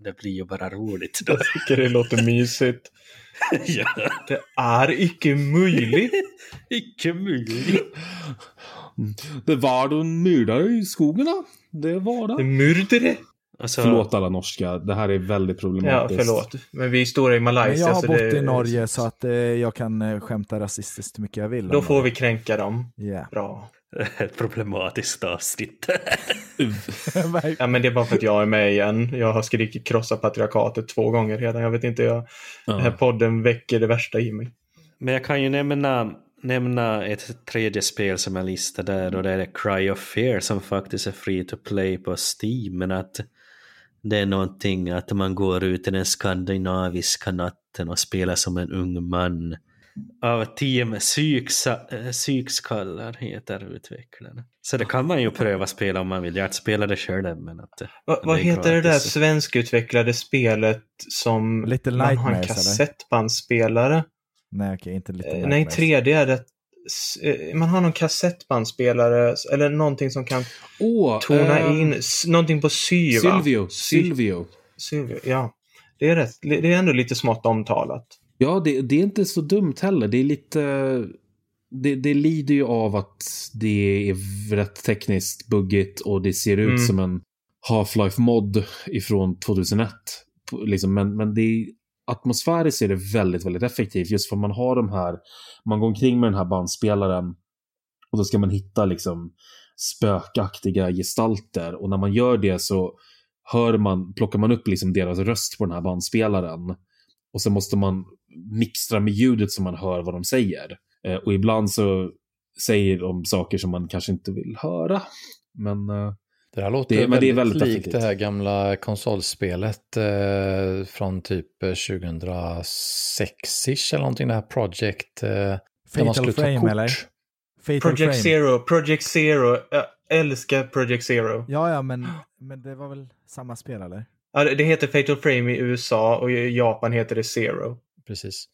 det blir ju bara roligt. Då. Jag tycker det låter mysigt. ja. Det är icke möjligt. icke möjligt. Det var de myrdare i skogen då. Det var det. Det myrdare. Alltså, förlåt alla norska, det här är väldigt problematiskt. Ja, förlåt. Men vi är stora i Malaysia. Men jag har bott det... i Norge så att eh, jag kan eh, skämta rasistiskt hur mycket jag vill. Då får vi kränka dem. Yeah. Bra. Ett problematiskt avsnitt. ja, men det är bara för att jag är med igen. Jag har skrikit krossa patriarkatet två gånger redan. Jag vet inte, jag, ja. den här podden väcker det värsta i mig. Men jag kan ju nämna, nämna ett tredje spel som jag listade där och det är Cry of Fear som faktiskt är free to play på Steam. Men att det är någonting att man går ut i den skandinaviska natten och spelar som en ung man. Av Team Psykskallar heter utvecklarna. Så det kan man ju pröva spela om man vill. Jag spelar det själv men att... Va, vad heter det där svenskutvecklade spelet som Little man har en kassettbandspelare? Nej, okej, okay, inte Little Nej, 3D är det Eh, man har någon kassettbandspelare eller någonting som kan oh, tona uh, in, någonting på sy Silvio. Silvio. Silvio, ja. Det är, rätt, det är ändå lite smått omtalat. Ja, det, det är inte så dumt heller. Det är lite... Det, det lider ju av att det är rätt tekniskt buggigt och det ser ut mm. som en Half-Life-mod ifrån 2001. Liksom, men, men det är atmosfäriskt är det väldigt, väldigt effektivt. Just för man har de här, man går omkring med den här bandspelaren och då ska man hitta liksom spökaktiga gestalter och när man gör det så hör man, plockar man upp liksom deras röst på den här bandspelaren. Och så måste man mixtra med ljudet så man hör vad de säger. Eh, och ibland så säger de saker som man kanske inte vill höra. Men eh, det här låter det, väldigt, det är väldigt likt effektivt. det här gamla konsolspelet eh, från typ 2006-ish eller någonting, det här Project... Eh, Fatal Frame eller? Fatal Project Frame. Zero, Project Zero. Jag älskar Project Zero. Ja, ja, men, men det var väl samma spel eller? Ja, det heter Fatal Frame i USA och i Japan heter det Zero. Precis.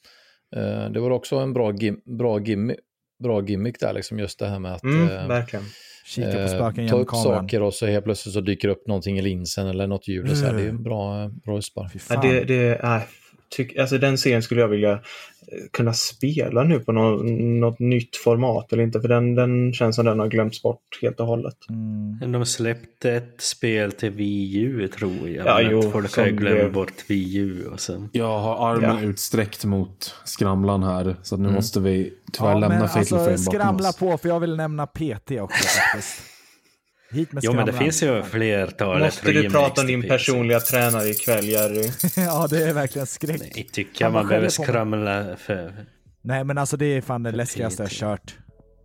Eh, det var också en bra, gim bra, gimmick, bra gimmick där, liksom just det här med att Mm, eh, verkligen. Kika på eh, spöken ta genom upp kameran. saker och så helt plötsligt så dyker upp någonting i linsen eller något ljud. och Så här. Det är en bra, bra fan. det, det, nej, tyck, alltså den serien skulle jag vilja eh, kunna spela nu på nå- något nytt format eller inte, för den, den känns som den har glömts bort helt och hållet. Mm. De släppte ett spel till Wii U tror jag. Ja, jo, folk har glömt blev- bort Wii U och sen... Jag har armen Ja. utsträckt mot skramlan här, så nu måste vi tyvärr Ja, lämna Fatal Frame alltså, bakom skramla oss. på för jag vill nämna PT också faktiskt. Hit med Jo, men det finns ju flertalet Måste du prata om din personliga tränare ikväll, Jerry? ja, det är verkligen skräck. Nej, tycker jag bara man behöver skramla för... Nej, men alltså det är fan det läskigaste jag kört.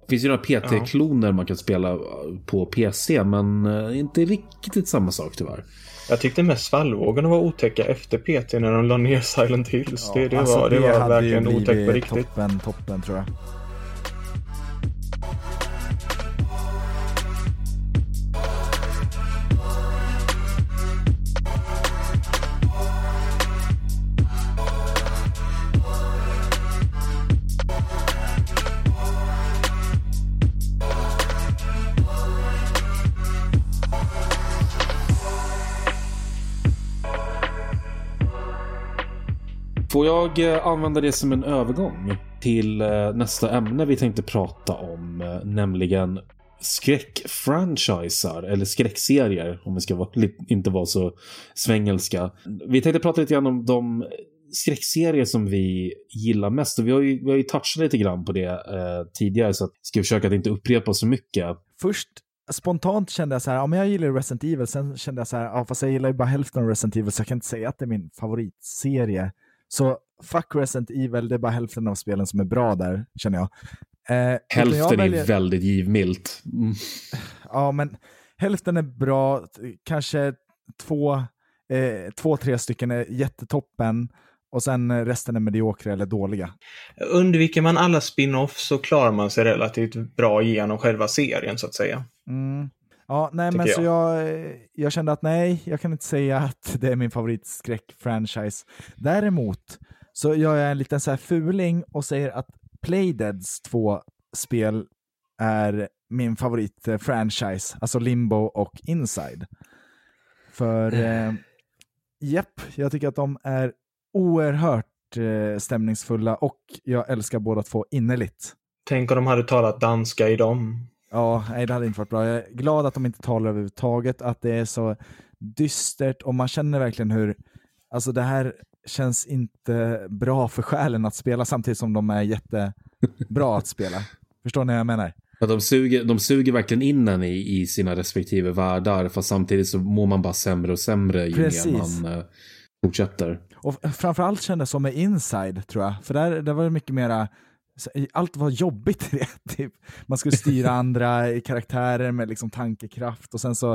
Det finns ju några PT-kloner man kan spela på PC, men eh, inte riktigt samma sak tyvärr. Jag tyckte mest svallvågorna var otäcka efter PT när de la ner Silent Hills. det, det alltså, var, det var hade ju verkligen otäckt på riktigt. Toppen, toppen tror jag. Får jag eh, använda det som en övergång till eh, nästa ämne vi tänkte prata om, eh, nämligen skräckfranchisar eller skräckserier om vi ska vara, inte vara så svängelska. Vi tänkte prata lite grann om de skräckserier som vi gillar mest och vi har ju, vi har ju touchat lite grann på det eh, tidigare så att vi ska försöka att inte upprepa så mycket. Först spontant kände jag så här, ja men jag gillar Resident Evil, sen kände jag så här, ja fast jag gillar ju bara hälften av Resident Evil så jag kan inte säga att det är min favoritserie. Så fuck Resident Evil, det är bara hälften av spelen som är bra där, känner jag. Eh, Hälften jag är väljer- väldigt givmilt. Mm. Ja, men hälften är bra, kanske två, eh, två, tre stycken är jättetoppen och sen resten är mediokra eller dåliga. Undviker man alla spin-offs så klarar man sig relativt bra genom själva serien så att säga. Mm. Ja, nej, men så jag, jag kände att nej, jag kan inte säga att det är min favoritskräckfranchise. Däremot så gör jag en liten så här fuling och säger att Playdeads två spel är min favoritfranchise, alltså Limbo och Inside. För, eh, japp, jag tycker att de är oerhört eh, stämningsfulla och jag älskar båda två innerligt. Tänk om de hade talat danska i dem. Ja, nej, det hade inte varit bra. Jag är glad att de inte talar överhuvudtaget, att det är så dystert och man känner verkligen hur, alltså det här känns inte bra för själen att spela samtidigt som de är jättebra att spela. Förstår ni vad jag menar? Ja, de, suger, de suger verkligen in en i, i sina respektive världar, fast samtidigt så mår man bara sämre och sämre ju Precis. mer man eh, fortsätter. Och framförallt kändes det som med Inside, tror jag. För där, där var det mycket mera, allt var jobbigt i det. Typ. Man skulle styra andra karaktärer med liksom tankekraft och sen så,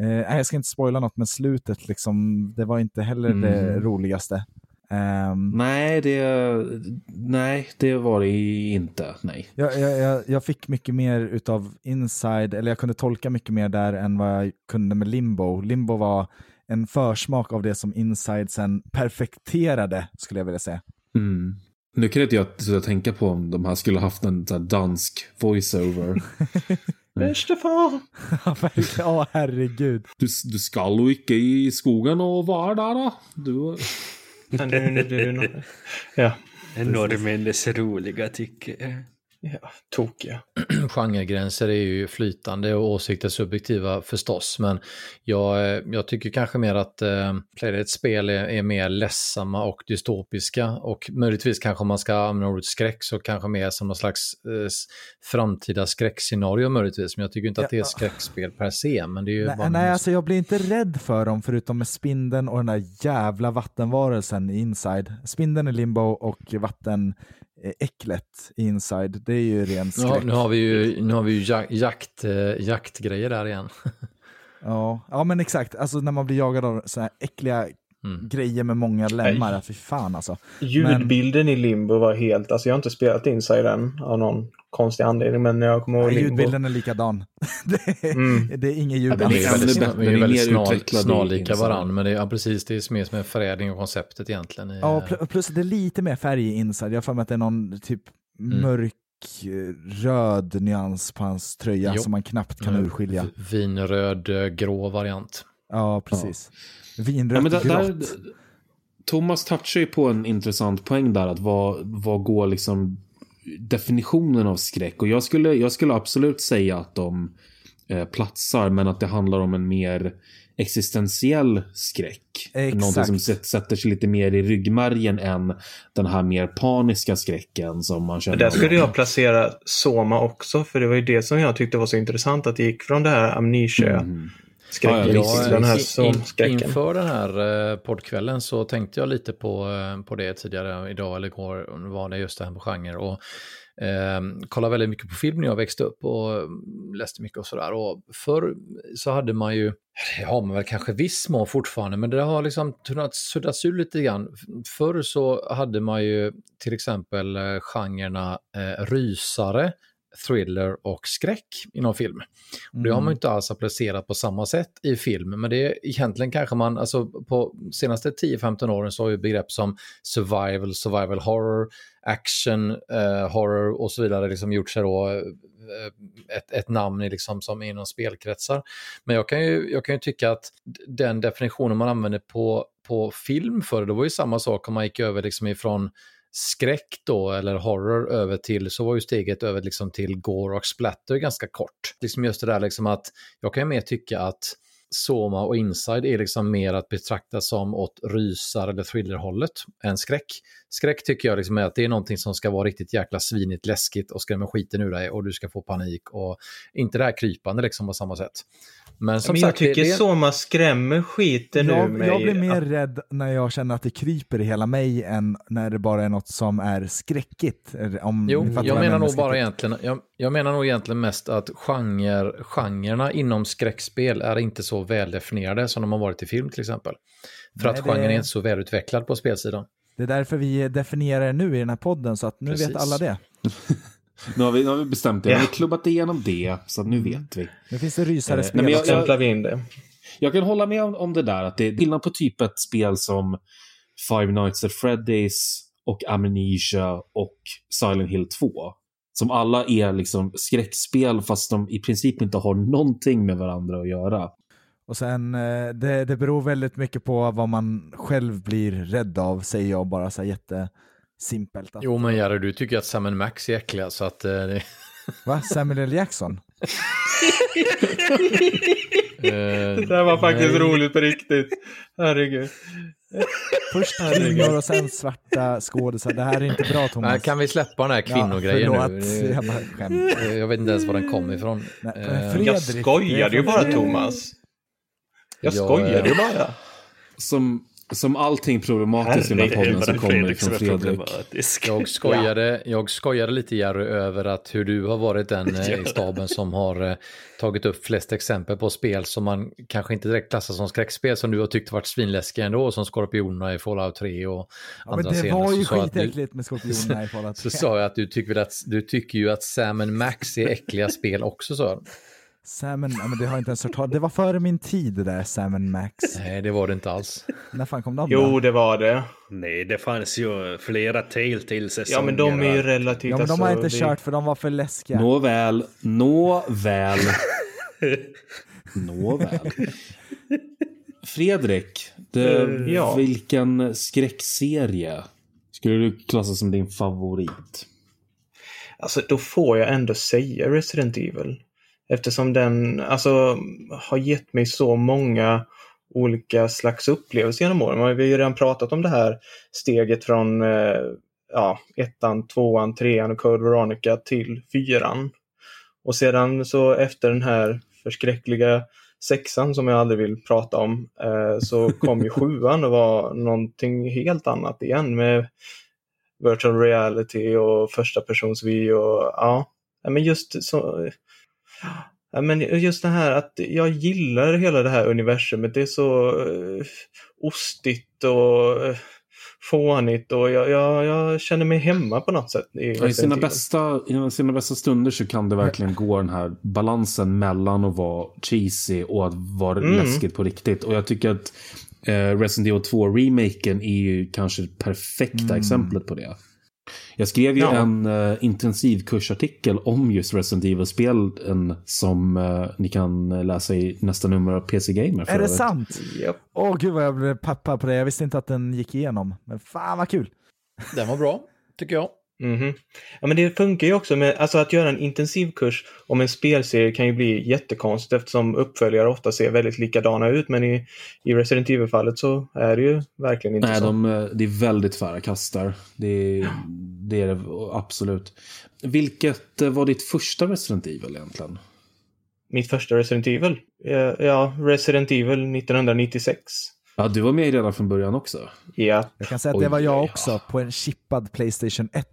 eh, jag ska inte spoila något, men slutet liksom, det var inte heller det Mm. roligaste. Ehm, Nej, det, nej, det var det inte. Nej. Jag, jag, jag, jag fick mycket mer utav inside, eller jag kunde tolka mycket mer där än vad jag kunde med limbo. Limbo var en försmak av det som inside sen perfekterade, skulle jag vilja säga. Mm. Nu kan inte jag sluta tänka på om de här skulle haft en så här dansk voiceover. Bäste far! Ja, herregud. Du, du ska ju inte i skogen och vara där då. Du, Ja, Norrmännens roliga tycker jag. Ja, tokiga. Genregränser är ju flytande och åsikter subjektiva förstås, men jag, eh, jag tycker kanske mer att eh, Playdeads spel är, är mer ledsamma och dystopiska och möjligtvis kanske om man ska använda ordet skräck så kanske mer som någon slags eh, framtida skräckscenario möjligtvis, men jag tycker inte att det är skräckspel per se, men det är ju bara Nej, nej, alltså jag blir inte rädd för dem förutom med spindeln och den där jävla vattenvarelsen i inside. Spindeln i limbo och vattenäcklet i inside. Det är ju ren Ja, skräck. nu har vi ju, nu har vi ju jak, jakt, eh, jaktgrejer där igen. Ja, ja men exakt. Alltså när man blir jagad av så här äckliga Mm. grejer med många lemmar. Nej. Fy fan alltså. Ljudbilden i Limbo var helt, alltså jag har inte spelat Inside än av någon konstig anledning, men jag kommer ihåg Ja, Limbo. ljudbilden är likadan. det, är, Mm. det är inget Ja, ljud den De är väldigt, bättre, de är väldigt snarlika varandra, men det är ja, precis, det är mer som en förädling av konceptet egentligen. I, Ja, pl- plus det är lite mer färg i Inside. Jag har för mig att det är någon typ Mm. mörk eh, röd nyans på hans tröja Jo. som man knappt kan Mm. urskilja. Vinröd, eh, grå variant. Ja, precis. Ja, Vinrött men där, där, grått. Thomas touchar ju på en intressant poäng där, att vad, vad går liksom definitionen av skräck? Och jag skulle, jag skulle absolut säga att de eh, platsar, men att det handlar om en mer existentiell skräck. Exakt. Någonting som sätt- sätter sig lite mer i ryggmärgen än den här mer paniska skräcken som man känner. Men där skulle jag placera Soma också, för det var ju det som jag tyckte var så intressant, att det gick från det här amnesia-skräcken Mm. Den här in- somskräcken. Inför den här eh, poddkvällen så tänkte jag lite på, eh, på det tidigare idag eller igår, var det just det här med genre. Och, eh, kollade väldigt mycket på film när jag växte upp och mm, läste mycket och sådär. Och förr så hade man ju, det har man väl kanske viss mån fortfarande, men det har liksom suddats ur lite grann. Förr så hade man ju till exempel eh, genrerna eh, rysare, thriller och skräck inom film. Och det har man ju inte alls applicerat på samma sätt i film, men det är egentligen kanske man, alltså på senaste 10-15 åren så har ju begrepp som survival, survival horror, action, eh, horror och så vidare liksom gjort sig då eh, ett, ett namn i liksom som inom spelkretsar. Men jag kan ju, jag kan ju tycka att den definitionen man använder på, på film för det var ju samma sak om man gick över liksom ifrån skräck då, eller horror, över till, så var ju steget över liksom till gore och splatter ganska kort. Liksom just det där liksom att, jag kan ju mer tycka att Soma och Inside är liksom mer att betrakta som åt rysar eller thrillerhållet än skräck. Skräck tycker jag liksom är att det är någonting som ska vara riktigt jäkla svinigt läskigt och skrämma skiten ur dig och du ska få panik och inte det här krypande liksom på samma sätt. Men som Men jag sagt, det- tycker det, Soma skrämmer skiten ur Jag, mig. jag blir mer rädd när jag känner att det kryper i hela mig än när det bara är något som är skräckigt. Om, Jo, jag vad menar nog bara egentligen, jag, jag menar nog egentligen mest att genre, genrerna inom skräckspel är inte så väldefinierade som de har varit i film till exempel. För Nej, att det- genren är inte så välutvecklad på spelsidan. Det är därför vi definierar det nu i den här podden, så att nu Precis. vet alla det. Nu har vi, nu har vi bestämt det. Nu har vi Ja. klubbat igenom det, så att nu vet vi. Nu finns det rysare Eh, spel nej, men jag-. Stämplar vi in det. Jag kan hålla med om, om det där, att det är skillnad på typ ett spel som Five Nights at Freddy's och Amnesia och Silent Hill 2. Som alla är liksom skräckspel fast de i princip inte har någonting med varandra att göra. Och sen, eh, det, det beror väldigt mycket på vad man själv blir rädd av, säger jag bara så här jättesimpelt. Att, Jo men Jerry, du tycker att Sam Max är äckliga så att... Eh, det, Va? Samuel L. Jackson? eh, Det där var faktiskt nej. roligt på riktigt. Herregud. Först kvinnor och sen svarta skådisar. Det här är inte bra Thomas. Nej, kan vi släppa den här kvinnogrejen ja, nu? Jag Det- bara skämt. Jag vet inte ens var den kom ifrån. Nej, Fredrik, Jag det skojade ju bara Fredrik. Thomas. Jag Ja, skojade ju bara. Som, som allting problematiskt i den här podden så kommer det från Fredrik. Jag skojade, jag skojade lite Jerry över att hur du har varit den eh, i staben som har eh, tagit upp flest exempel på spel som man kanske inte direkt klassar som skräckspel som du har tyckt varit svinläskiga ändå som Skorpionerna i Fallout 3 och Ja, men andra det scener. var ju Så skitäckligt med skorpionerna i Fallout Så 3. sa jag att du tycker, väl att du tycker ju att Sam Max är äckliga spel också så. Sam and, ja, men det har inte ens hört talas Det var före min tid det där Sam and Max. Nej, det var det inte alls. När fan kom de Jo, då? det var det. Nej, det fanns ju flera Telltale-säsonger. Ja, men de är ju relativt... Ja men de har alltså, inte det- kört för de var för läskiga. Nåväl, nåväl. Nåväl. Fredrik, det, Eh, ja. vilken skräckserie skulle du klassa som din favorit? Alltså, då får jag ändå säga Resident Evil. Eftersom den alltså, har gett mig så många olika slags upplevelser genom åren. Vi har ju redan pratat om det här steget från eh, ja, ettan, tvåan, trean och Code Veronica till fyran. Och sedan så efter den här förskräckliga sexan som jag aldrig vill prata om eh, så kom ju sjuan och var någonting helt annat igen med virtual reality och första persons vy och ja. Men just så... Men just det här att jag gillar hela det här universumet. Det är så uh, ostigt och uh, fånigt och jag, jag, jag känner mig hemma på något sätt. I, Ja, I sina, bästa, I sina bästa stunder så kan det verkligen gå den här balansen mellan att vara cheesy och att vara Mm. läskigt på riktigt. Och jag tycker att eh, Resident Evil 2-remaken är ju kanske det perfekta exemplet på det. Jag skrev ju Ja. en uh, intensivkursartikel om just Resident Evil-spelen som eh, ni kan läsa i nästa nummer av PC Gamer. för Är det övrigt. sant? Japp. Åh gud vad jag blev peppad på det. Jag visste inte att den gick igenom. Men fan vad kul. Den var bra, tycker jag. Mhm. Ja, men det funkar ju också med, alltså att göra en intensivkurs om en spelserie kan ju bli jättekonstigt eftersom uppföljare ofta ser väldigt likadana ut. Men i, i Resident Evil-fallet så är det ju verkligen inte Nej, så. de, eh, det är väldigt tvära kastar. Det, är- det är det absolut. Vilket eh, var ditt första Resident Evil egentligen? Mitt första Resident Evil? Ja, ja, Resident Evil 1996. Ja, du var med redan från början också. Ja. Jag kan säga att det var jag också på en chippad Playstation 1.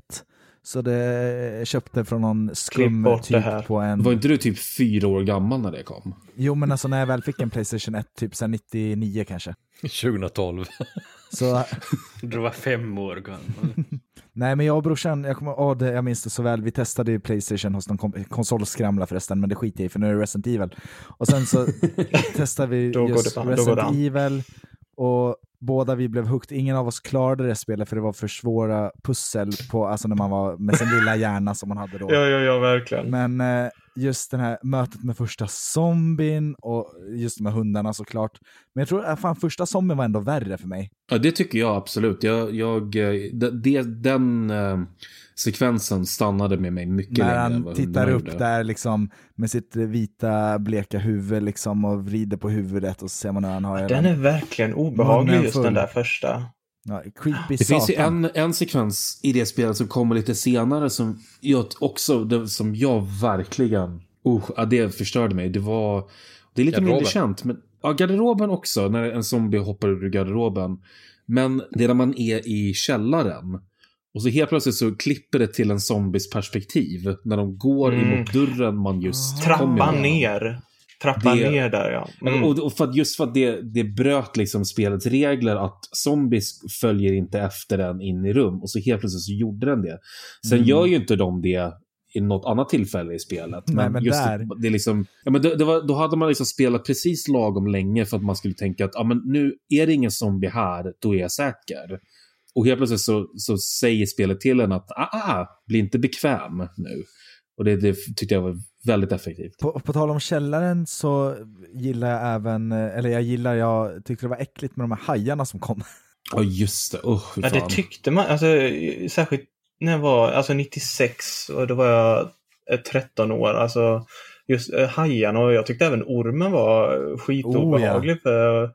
Så det köpte från någon skum typ här. på en... Var inte du typ fyra år gammal när det kom? Jo men alltså när jag väl fick en Playstation 1, typ sen 99 kanske. 2012. Så Du var fem år gammal. nej men jag och brorsan, jag, kommer, åh, det, jag minns det så väl, vi testade ju Playstation hos någon kom, konsolskramla förresten, men det skiter jag i för nu är det Resident Evil. Och sen så testade vi just fan- Resident. Evil och båda vi blev hooked. Ingen av oss klarade det spelet för det var för svåra pussel på, alltså när man var med sin lilla hjärna som man hade då. Ja, ja, ja, verkligen. Men eh, just det här mötet med första zombien och just här hundarna såklart. Men jag tror att fan, första zombien var ändå värre för mig. Ja, det tycker jag absolut. Jag, jag, eh, det, det, den eh, sekvensen stannade med mig mycket När längre än han tittar upp gjorde. där liksom med sitt vita bleka huvud liksom och vrider på huvudet och så ser man hur han har Den är verkligen obehaglig just den där första. Ja, creepy Det finns ju en, en sekvens i det spelet som kommer lite senare som jag också, det, som jag verkligen, uh, det förstörde mig. Det var, det är lite Garderoben. mindre känt, men ja, garderoben också, när en zombie hoppar ur garderoben. Men det är när man är i källaren. Och så helt plötsligt så klipper det till en zombies perspektiv. När de går Mm. emot dörren man just kom Trappan ner. Trappan Det- ner där, ja. Mm. Och, och för att, just för att det, det bröt liksom spelets regler att zombies följer inte efter den in i rum. Och så helt plötsligt så gjorde den det. Sen Mm. gör ju inte de det i något annat tillfälle i spelet. Nej, men just där- Det, det liksom, ja, men det, det var, då hade man liksom spelat precis lagom länge för att man skulle tänka att ja, men nu är det ingen zombie här, då är jag säker. Och helt plötsligt så, så säger spelet till en att ah, ah, bli inte bekväm nu. Och det, det tyckte jag var väldigt effektivt. På, på tal om källaren så gillar jag även, eh, eller jag gillar, jag tyckte det var äckligt med de här hajarna som kom. Ja, just det. Oh, Ja, det tyckte man. Alltså, särskilt när jag var alltså 96 och då var jag eh, 13 år. Alltså, just eh, hajarna och jag tyckte även ormen var skitobehaglig. för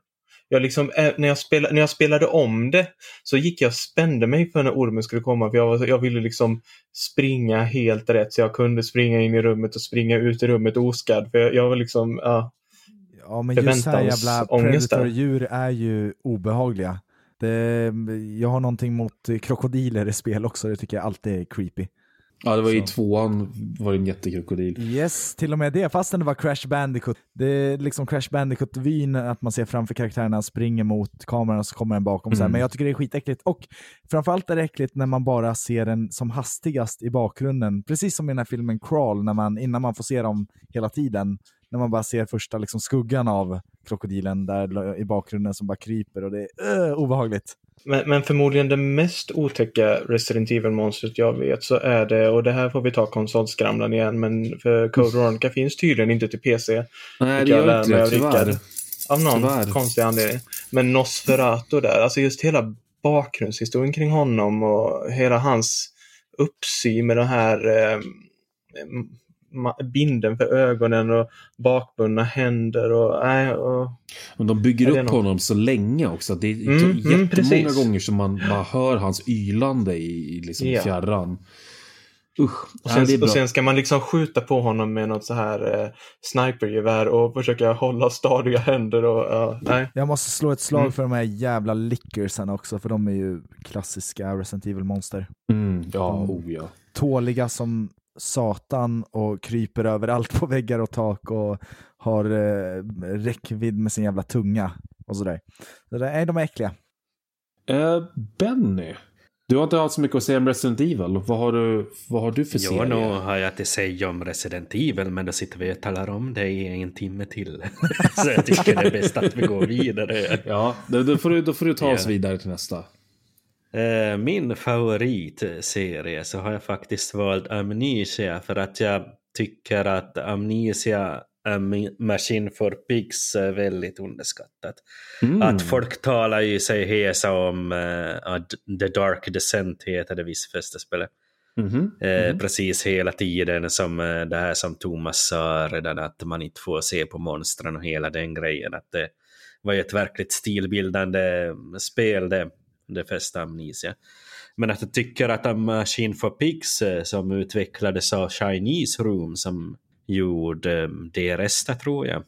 jag liksom, eh, när, jag spelade, när jag spelade om det så gick jag och spände mig för när ormen skulle komma. För jag, var, jag ville liksom springa helt rätt så jag kunde springa in i rummet och springa ut i rummet oskadd. För jag, jag var liksom, ja. Ja men just här jävla predator-djur är ju obehagliga. Det, jag har någonting mot krokodiler i spel också, det tycker jag alltid är creepy. Ja, det var i Så. tvåan var det en jättekrokodil. Yes, till och med det, fastän det var Crash Bandicoot. Det är liksom Crash Bandicoot-vyn, att man ser framför karaktärerna springer mot kameran och så kommer den bakom. Så här. Mm. Men jag tycker det är skitäckligt. Och framförallt är det äckligt när man bara ser den som hastigast i bakgrunden. Precis som i den här filmen Crawl, när man, innan man får se dem hela tiden. När man bara ser första liksom, skuggan av krokodilen där i bakgrunden som bara kryper och det är uh, obehagligt. Men, men förmodligen det mest otäcka Resident Evil-monstret jag vet så är det, och det här får vi ta konsolskramlan igen, men för Code Veronica finns tydligen inte till PC. Nej, det jag gör inte det, av tyvärr. Av någon Tyvärr. konstig anledning. Men Nosferatu där, alltså just hela bakgrundshistorien kring honom och hela hans uppsyn med den här eh, binden för ögonen och bakbundna händer och, nej, och Men de bygger upp nog- honom så länge också. Det är Mm, mm, mm, jättemånga precis. gånger som man bara hör hans ylande i, liksom Ja. fjärran. Usch. Och sen, och sen ska man liksom skjuta på honom med något så här eh, snipergevär och försöka hålla stadiga händer och ja, nej. Jag måste slå ett slag Mm. för de här jävla lickersarna också, för de är ju klassiska Resident Evil-monster. Mm, ja, Mm. oh ja. tåliga som satan och kryper överallt på väggar och tak och har eh, räckvidd med sin jävla tunga och sådär. Så där, nej, de är äckliga. Eh, Benny, du har inte alls så mycket att säga om Resident Evil. Vad har du, vad har du för Jo, serie? nu har jag att säga om Resident Evil, men då sitter vi och talar om det i en timme till. så jag tycker det är bäst att vi går vidare. Ja, då, då, får du, då får du ta oss Ja. vidare till nästa. Eh, Min favoritserie så har jag faktiskt valt Amnesia för att jag tycker att Amnesia Am- Machine for Pigs är väldigt underskattat. Mm. Att folk talar ju sig hesa om uh, The Dark Descent heter det visst första spelet. Mhm. Eh, Precis hela tiden som det här som Thomas sa redan att man inte får se på monstren och hela den grejen. Att det var ju ett verkligt stilbildande spel det, det första Amnesia. Men att jag tycker att A Machine for Pigs eh, som utvecklades av Chinese Room som gjorde eh, det resten tror jag.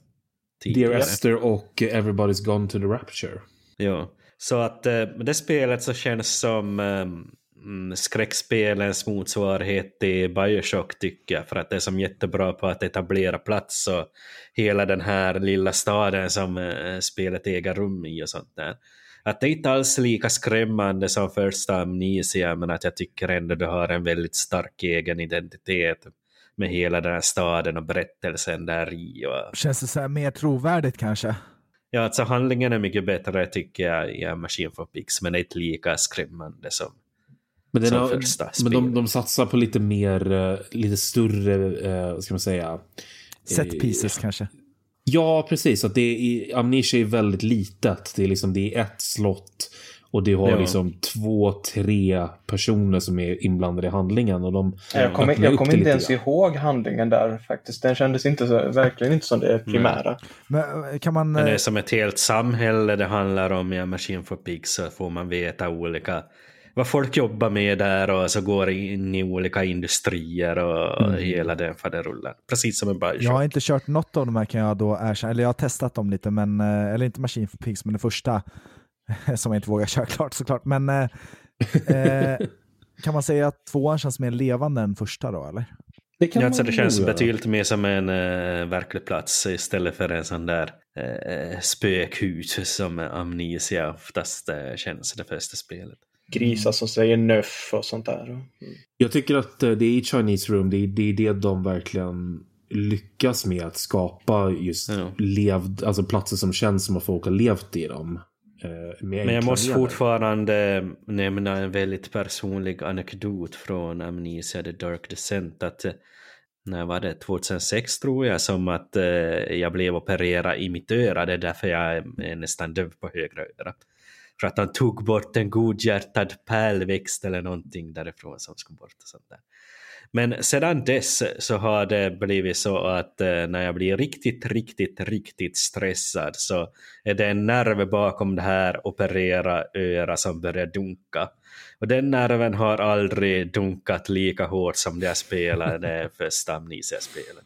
Tidigare. Esther och Everybody's Gone to the Rapture. Ja, så att eh, det spelet så känns som eh, mm, skräckspelens motsvarighet till Bioshock tycker jag. För att det är som jättebra på att etablera plats och hela den här lilla staden som eh, spelet äger rum i och sånt där. Att det är inte alls lika skrämmande som första Amnesia men att jag tycker ändå det har en väldigt stark egen identitet med hela den här staden och berättelsen där i. Och Känns det så här mer trovärdigt kanske? Ja, alltså handlingen är mycket bättre tycker jag i Machine for Pigs, men det är inte lika skrämmande som... Men, den Som har, första men de, de satsar på lite mer, eh, lite större, eh, vad ska man säga? Set Eh, pieces kanske? Ja, precis. Att det är, Amnesia är väldigt litet. Det är, liksom, det är ett slott och det har Ja. liksom två, tre personer som är inblandade i handlingen. Och de Jag kommer jag kommer inte ens grann. ihåg handlingen där faktiskt. Den kändes inte så, verkligen inte som det primära. Men kan man... Men det är eh, som ett helt samhälle det handlar om i A Machine for Pigs så får man veta olika vad folk jobbar med där och så går in i olika industrier och Mm. hela den faderullen. Precis som en Bioshock. Jag har inte kört något av de här kan jag då erkänna, eller jag har testat dem lite, men, eh, eller inte Machine for Pigs, men det första som jag inte vågar köra klart såklart. Men eh, eh, kan man säga att tvåan känns mer levande än första då, eller? Det kan Ja, alltså det känns göra. betydligt mer som en uh, verklig plats istället för en sån där uh, spökhus som Amnesia oftast uh, känns i det första spelet. Grisar som säger nöff och sånt där. Mm. Jag tycker att eh, det är i Chinese Room, det är, det är det de verkligen lyckas med att skapa just Ja. levd, alltså platser som känns som att folk har levt i dem. eh, Men jag måste fortfarande nämna en väldigt personlig anekdot från Amnesia The Dark Descent. Att, eh, när var det? 2006 tror jag, som att eh, jag blev opererad i mitt öra. Det är därför jag är nästan döv på högra örat. För att han tog bort en godhjärtad pärlväxt eller någonting därifrån som skulle bort och sånt där. Men sedan dess så har det blivit så att eh, när jag blir riktigt, riktigt, riktigt stressad så är det en nerv bakom det här operera öra som börjar dunka. Och den nerven har aldrig dunkat lika hårt som det jag spelade första Amnesia-spelet.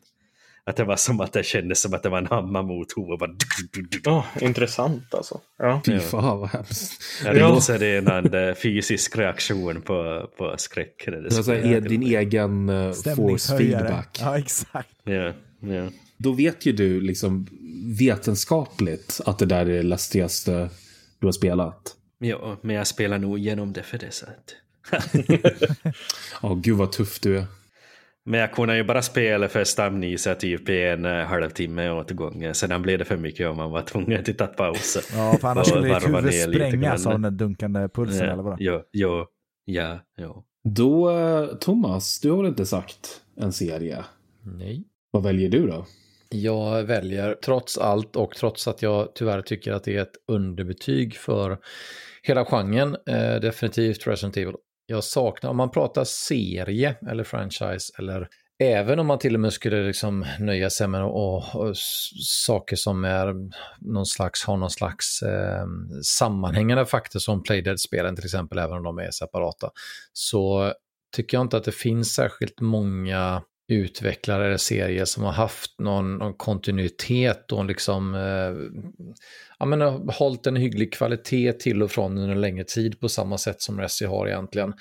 Att det var som att det kändes som att det var en hammare mot huvudet. Bara... Ja, intressant alltså. Ja. Fy Ja. fan vad hemskt. En Ja. riktigt fysisk reaktion på, på skräck. Det Det är så här, spelet. är din egen uh, force feedback. Ja, exakt. Ja, ja. Då vet ju du liksom vetenskapligt att det där är det läskigaste du har spelat. ja, men jag spelar nog igenom det för det. Så att... Ja, gud vad tuff du är. Men jag kunde ju bara spela första Amnesia typ i en eh, halvtimme åt gången. Sedan blev det för mycket om man var tvungen att ta paus. Ja, för annars skulle ditt huvud sprängas av den dunkande pulsen eller vadå? Ja, ja, ja, ja. Då, eh, Thomas, du har väl inte sagt en serie? Nej. Vad väljer du då? Jag väljer trots allt och trots att jag tyvärr tycker att det är ett underbetyg för hela genren, eh, definitivt Resident Evil. Jag saknar, om man pratar serie eller franchise eller även om man till och med skulle liksom nöja sig med och, och saker som är någon slags, har någon slags eh, sammanhängande faktor som Playdead-spelen till exempel, även om de är separata, så tycker jag inte att det finns särskilt många utvecklare eller serier som har haft någon, någon kontinuitet och liksom eh, ja, men har hållit en hygglig kvalitet till och från under en längre tid på samma sätt som Resi har egentligen.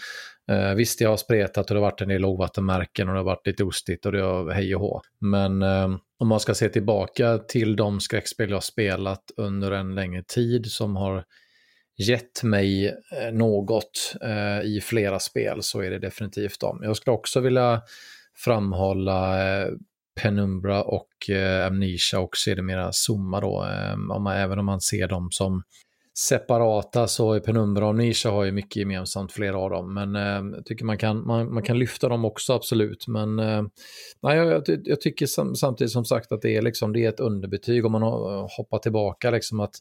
Eh, visst, det har spretat och det har varit en del lågvattenmärken och det har varit lite ostigt och det har hej och hå. Men eh, om man ska se tillbaka till de skräckspel jag har spelat under en längre tid som har gett mig eh, något eh, i flera spel så är det definitivt dem. Jag skulle också vilja framhålla eh, Penumbra och eh, Amnesia och sedermera Zuma då. Ehm, om man, även om man ser dem som separata så är Penumbra och Amnesia har ju mycket gemensamt, flera av dem. Men ehm, jag tycker man kan, man, man kan lyfta dem också, absolut. Men ehm, nej, jag, jag, jag tycker sam, samtidigt som sagt att det är, liksom, det är ett underbetyg om man eh, hoppar tillbaka. Liksom, att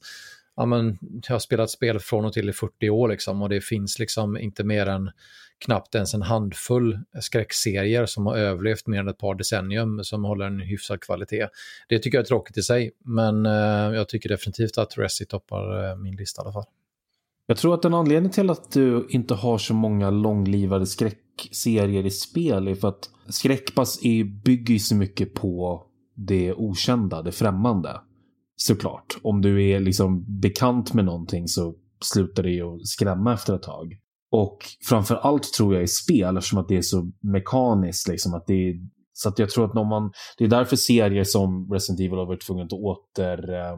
ja, men, jag har spelat spel från och till i 40 år liksom, och det finns liksom inte mer än knappt ens en handfull skräckserier som har överlevt mer än ett par decennium som håller en hyfsad kvalitet. Det tycker jag är tråkigt i sig, men eh, jag tycker definitivt att Resi toppar eh, min lista i alla fall. Jag tror att en anledning till att du inte har så många långlivade skräckserier i spel är för att skräckpass är, bygger ju så mycket på det okända, det främmande. Såklart. Om du är liksom bekant med någonting så slutar det ju att skrämma efter ett tag. Och framför allt tror jag i spel eftersom att det är så mekaniskt. Liksom, att det är, så att jag tror att om man, det är därför serier som Resident Evil har varit tvungen att åter, eh,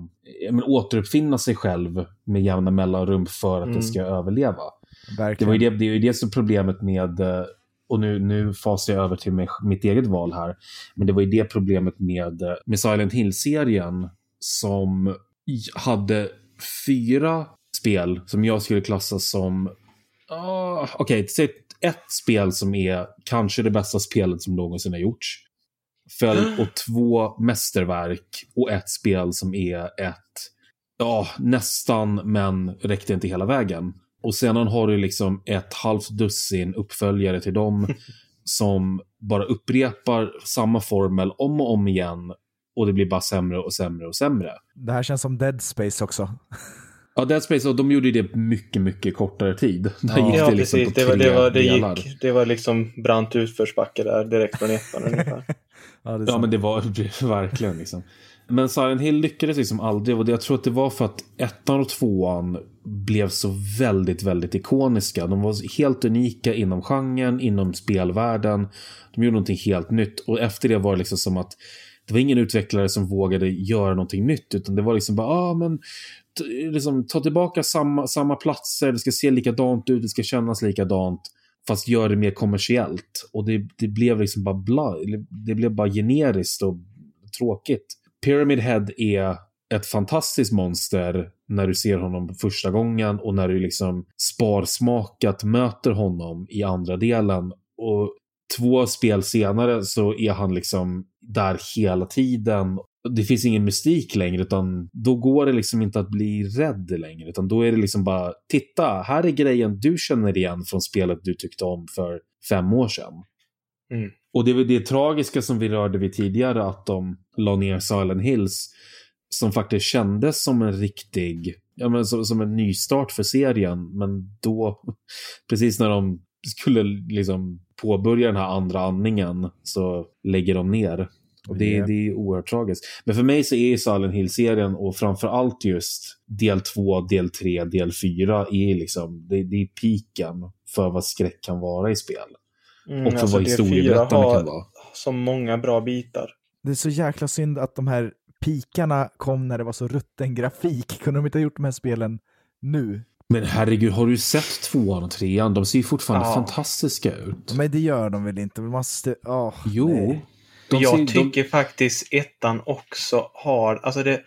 men, återuppfinna sig själv med jämna mellanrum för att mm. det ska överleva. Det, var ju det, det är ju det som problemet med eh, och nu, nu fasar jag över till mig, mitt eget val här. Men det var ju det problemet med, eh, med Silent Hill-serien som hade fyra spel som jag skulle klassa som Uh, Okej, okay, ett spel som är kanske det bästa spelet som någonsin har gjorts. Följd och två mästerverk och ett spel som är ett, ja, nästan men räckte inte hela vägen. Och sedan har du liksom ett halvt dussin uppföljare till dem som bara upprepar samma formel om och om igen och det blir bara sämre och sämre och sämre. Det här känns som Dead Space också. Ja, Dead Space, och de gjorde det mycket, mycket kortare tid. Där ja, gick det liksom precis. Det var, det, var, det, gick, det var liksom brant utförsbacke där direkt från ettan ungefär. ja, ja, men det var det, verkligen liksom. Men Silent Hill lyckades liksom aldrig och jag tror att det var för att ettan och tvåan blev så väldigt, väldigt ikoniska. De var helt unika inom genren, inom spelvärlden. De gjorde någonting helt nytt och efter det var det liksom som att det var ingen utvecklare som vågade göra någonting nytt utan det var liksom bara, ah, men liksom, ta tillbaka samma, samma platser, det ska se likadant ut, det ska kännas likadant. Fast gör det mer kommersiellt. Och det, det blev liksom bara bla, det blev bara generiskt och tråkigt. Pyramid Head är ett fantastiskt monster när du ser honom första gången och när du liksom sparsmakat möter honom i andra delen. Och två spel senare så är han liksom där hela tiden det finns ingen mystik längre utan då går det liksom inte att bli rädd längre utan då är det liksom bara titta, här är grejen du känner igen från spelet du tyckte om för fem år sedan. Mm. Och det är väl det tragiska som vi rörde vid tidigare att de la ner Silent Hills som faktiskt kändes som en riktig, ja men som, som en nystart för serien men då, precis när de skulle liksom påbörja den här andra andningen så lägger de ner. Och det, det är oerhört tragiskt. Men för mig så är Silent Hill-serien och framförallt just del 2, del 3, del 4 är liksom, det, det är piken för vad skräck kan vara i spel. Mm, och för alltså vad historieberättande kan vara. Så många bra bitar. Det är så jäkla synd att de här pikarna kom när det var så rutten grafik. Kunde de inte ha gjort de här spelen nu? Men herregud, har du sett tvåan och trean? De ser ju fortfarande ja. fantastiska ut. Men det gör de väl inte? Man måste... Oh, jo. Nej. De jag ser, tycker de... faktiskt ettan också har, alltså det,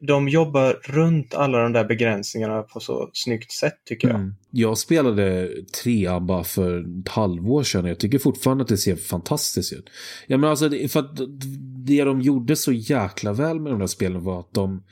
de jobbar runt alla de där begränsningarna på så snyggt sätt tycker jag. Mm. Jag spelade trean bara för ett halvår sedan jag tycker fortfarande att det ser fantastiskt ut. Ja, men alltså, för att det de gjorde så jäkla väl med de där spelen var att de,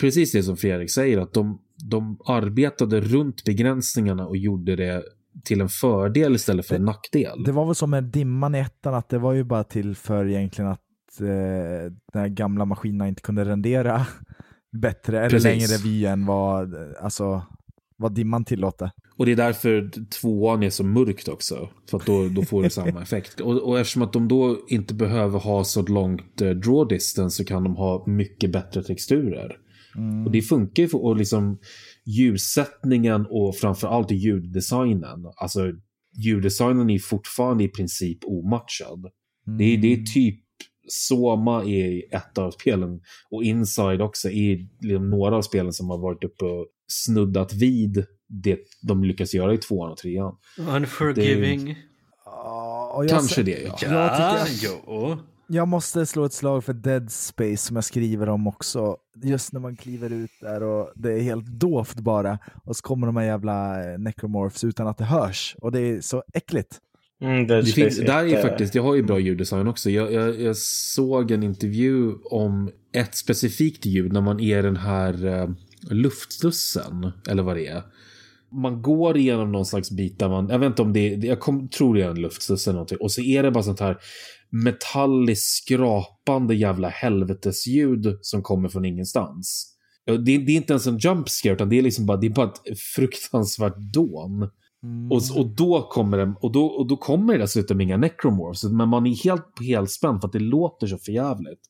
precis det som Fredrik säger, att de, de arbetade runt begränsningarna och gjorde det till en fördel istället för en nackdel. Det var väl som med dimman i ettan, att det var ju bara till för egentligen att eh, den här gamla maskinerna inte kunde rendera bättre eller Precis. längre vy än vad, alltså, vad dimman tillåter. Och det är därför tvåan är så mörkt också. För att då, då får du samma effekt. Och, och eftersom att de då inte behöver ha så långt eh, draw distance så kan de ha mycket bättre texturer. Och det funkar ju och liksom ljussättningen och framförallt ljuddesignen. Alltså ljuddesignen är fortfarande i princip omatchad. Det, är, det är typ Soma är ett av spelen och Inside också är liksom några av spelen som har varit uppe och snuddat vid det de lyckas göra i tvåan och trean. Unforgiving. Jag Kanske det ja. Jag tycker- jo. Jag måste slå ett slag för Dead Space som jag skriver om också. Just när man kliver ut där och det är helt dovt bara. Och så kommer de här jävla eh, necromorphs utan att det hörs. Och det är så äckligt. Mm, Det finns, där är eh, faktiskt, jag har ju bra ljuddesign också. Jag, jag, jag såg en intervju om ett specifikt ljud när man är den här uh, luftslussen, eller vad det är. Man går igenom någon slags bit där man, jag vet inte om det är, jag kom, tror det är en luftsluss eller någonting. Och så är det bara sånt här metalliskt skrapande jävla helvetesljud som kommer från ingenstans. Det, det är inte ens en jump scare, utan det är liksom bara, det är bara ett fruktansvärt dån. Och, och, då kommer det, och, då, och då kommer det dessutom inga necromorphs, men man är helt på helspänn för att det låter så förjävligt.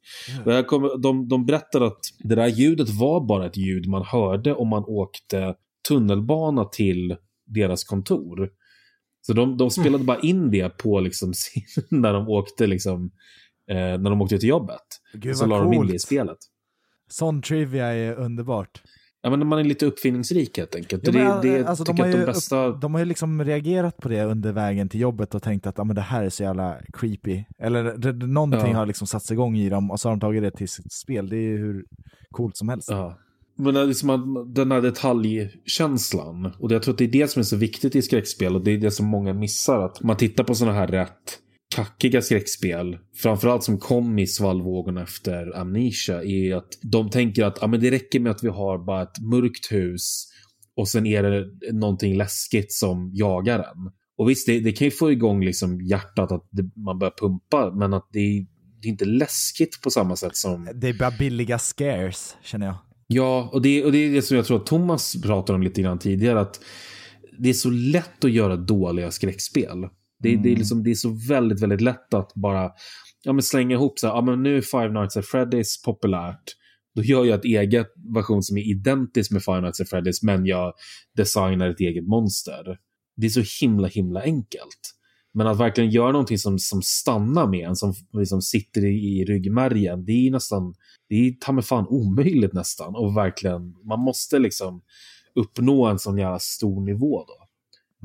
Jag kommer, de, de berättar att det där ljudet var bara ett ljud man hörde om man åkte tunnelbana till deras kontor. Så de, de spelade bara in det på liksom, när de åkte liksom, eh, när de åkte till jobbet. Gud så la de in det i spelet. Sån trivia är underbart. Ja, men man är lite uppfinningsrik helt enkelt. Ja, det, men, det, alltså, tycker de, har de bästa... upp, de har ju liksom reagerat på det under vägen till jobbet och tänkt att ah, men det här är så jävla creepy. Eller det, det, någonting Ja. har liksom satts igång i dem och så har de tagit det till sitt spel. Det är ju hur coolt som helst. Ja. Men det är liksom den här detaljkänslan. Och jag tror att det är det som är så viktigt i skräckspel. Och det är det som många missar. Att man tittar på sådana här rätt kackiga skräckspel. Framförallt som kom i svallvågorna efter Amnesia. Är att de tänker att ah, men det räcker med att vi har bara ett mörkt hus. Och sen är det någonting läskigt som jagar en. Och visst, det, det kan ju få igång liksom hjärtat att det, man börjar pumpa. Men att det, det är inte läskigt på samma sätt som Det är bara billiga scares, känner jag. Ja, och det, och det är det som jag tror att Thomas pratade om lite grann tidigare. Att det är så lätt att göra dåliga skräckspel. Det, det, är liksom, det är så väldigt, väldigt lätt att bara ja, men slänga ihop så här, ja, men nu är Five Nights at Freddy's populärt. Då gör jag ett eget version som är identiskt med Five Nights at Freddy's, men jag designar ett eget monster. Det är så himla, himla enkelt. Men att verkligen göra någonting som, som stannar med en, som liksom sitter i, i ryggmärgen, det är nästan, det är ta mig fan omöjligt nästan. Och verkligen, man måste liksom uppnå en sån jävla stor nivå då.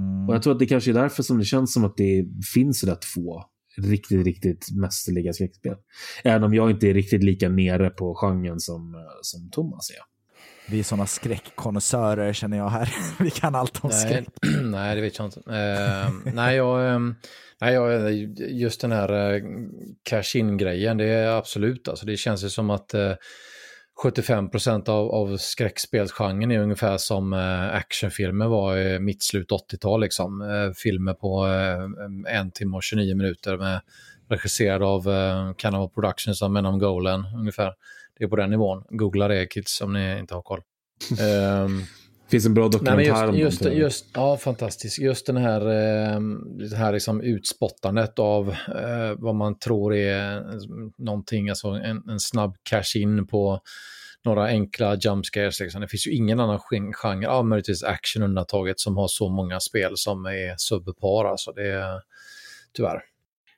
Mm. Och jag tror att det kanske är därför som det känns som att det finns rätt få riktigt, riktigt mästerliga skräckspel. Även om jag inte är riktigt lika nere på genren som, eh, som Thomas är. Vi är sådana skräckkonnässörer känner jag här. Vi kan allt om Nej, skräck. nej, det vet jag inte. Eh, nej, jag, eh, nej jag, just den här eh, cash-in-grejen, det är absolut, alltså det känns ju som att eh, 75% av, av skräckspelsgenren är ungefär som eh, actionfilmer var i mittslut 80-tal. Liksom. Filmer på en timme och 29 minuter med regisserad av eh, Cannibal Productions av Men of Golan ungefär. Det är på den nivån. Googla det kids om ni inte har koll. Ehm, Det finns en bra dokumentär om just, just, just, ja, fantastiskt. Just den här, eh, det här liksom utspottandet av eh, vad man tror är någonting, alltså en, en snabb cash-in på några enkla jump scares. Liksom. Det finns ju ingen annan gen- genre, ja, möjligtvis action undantaget, som har så många spel som är subpar. Alltså det är tyvärr.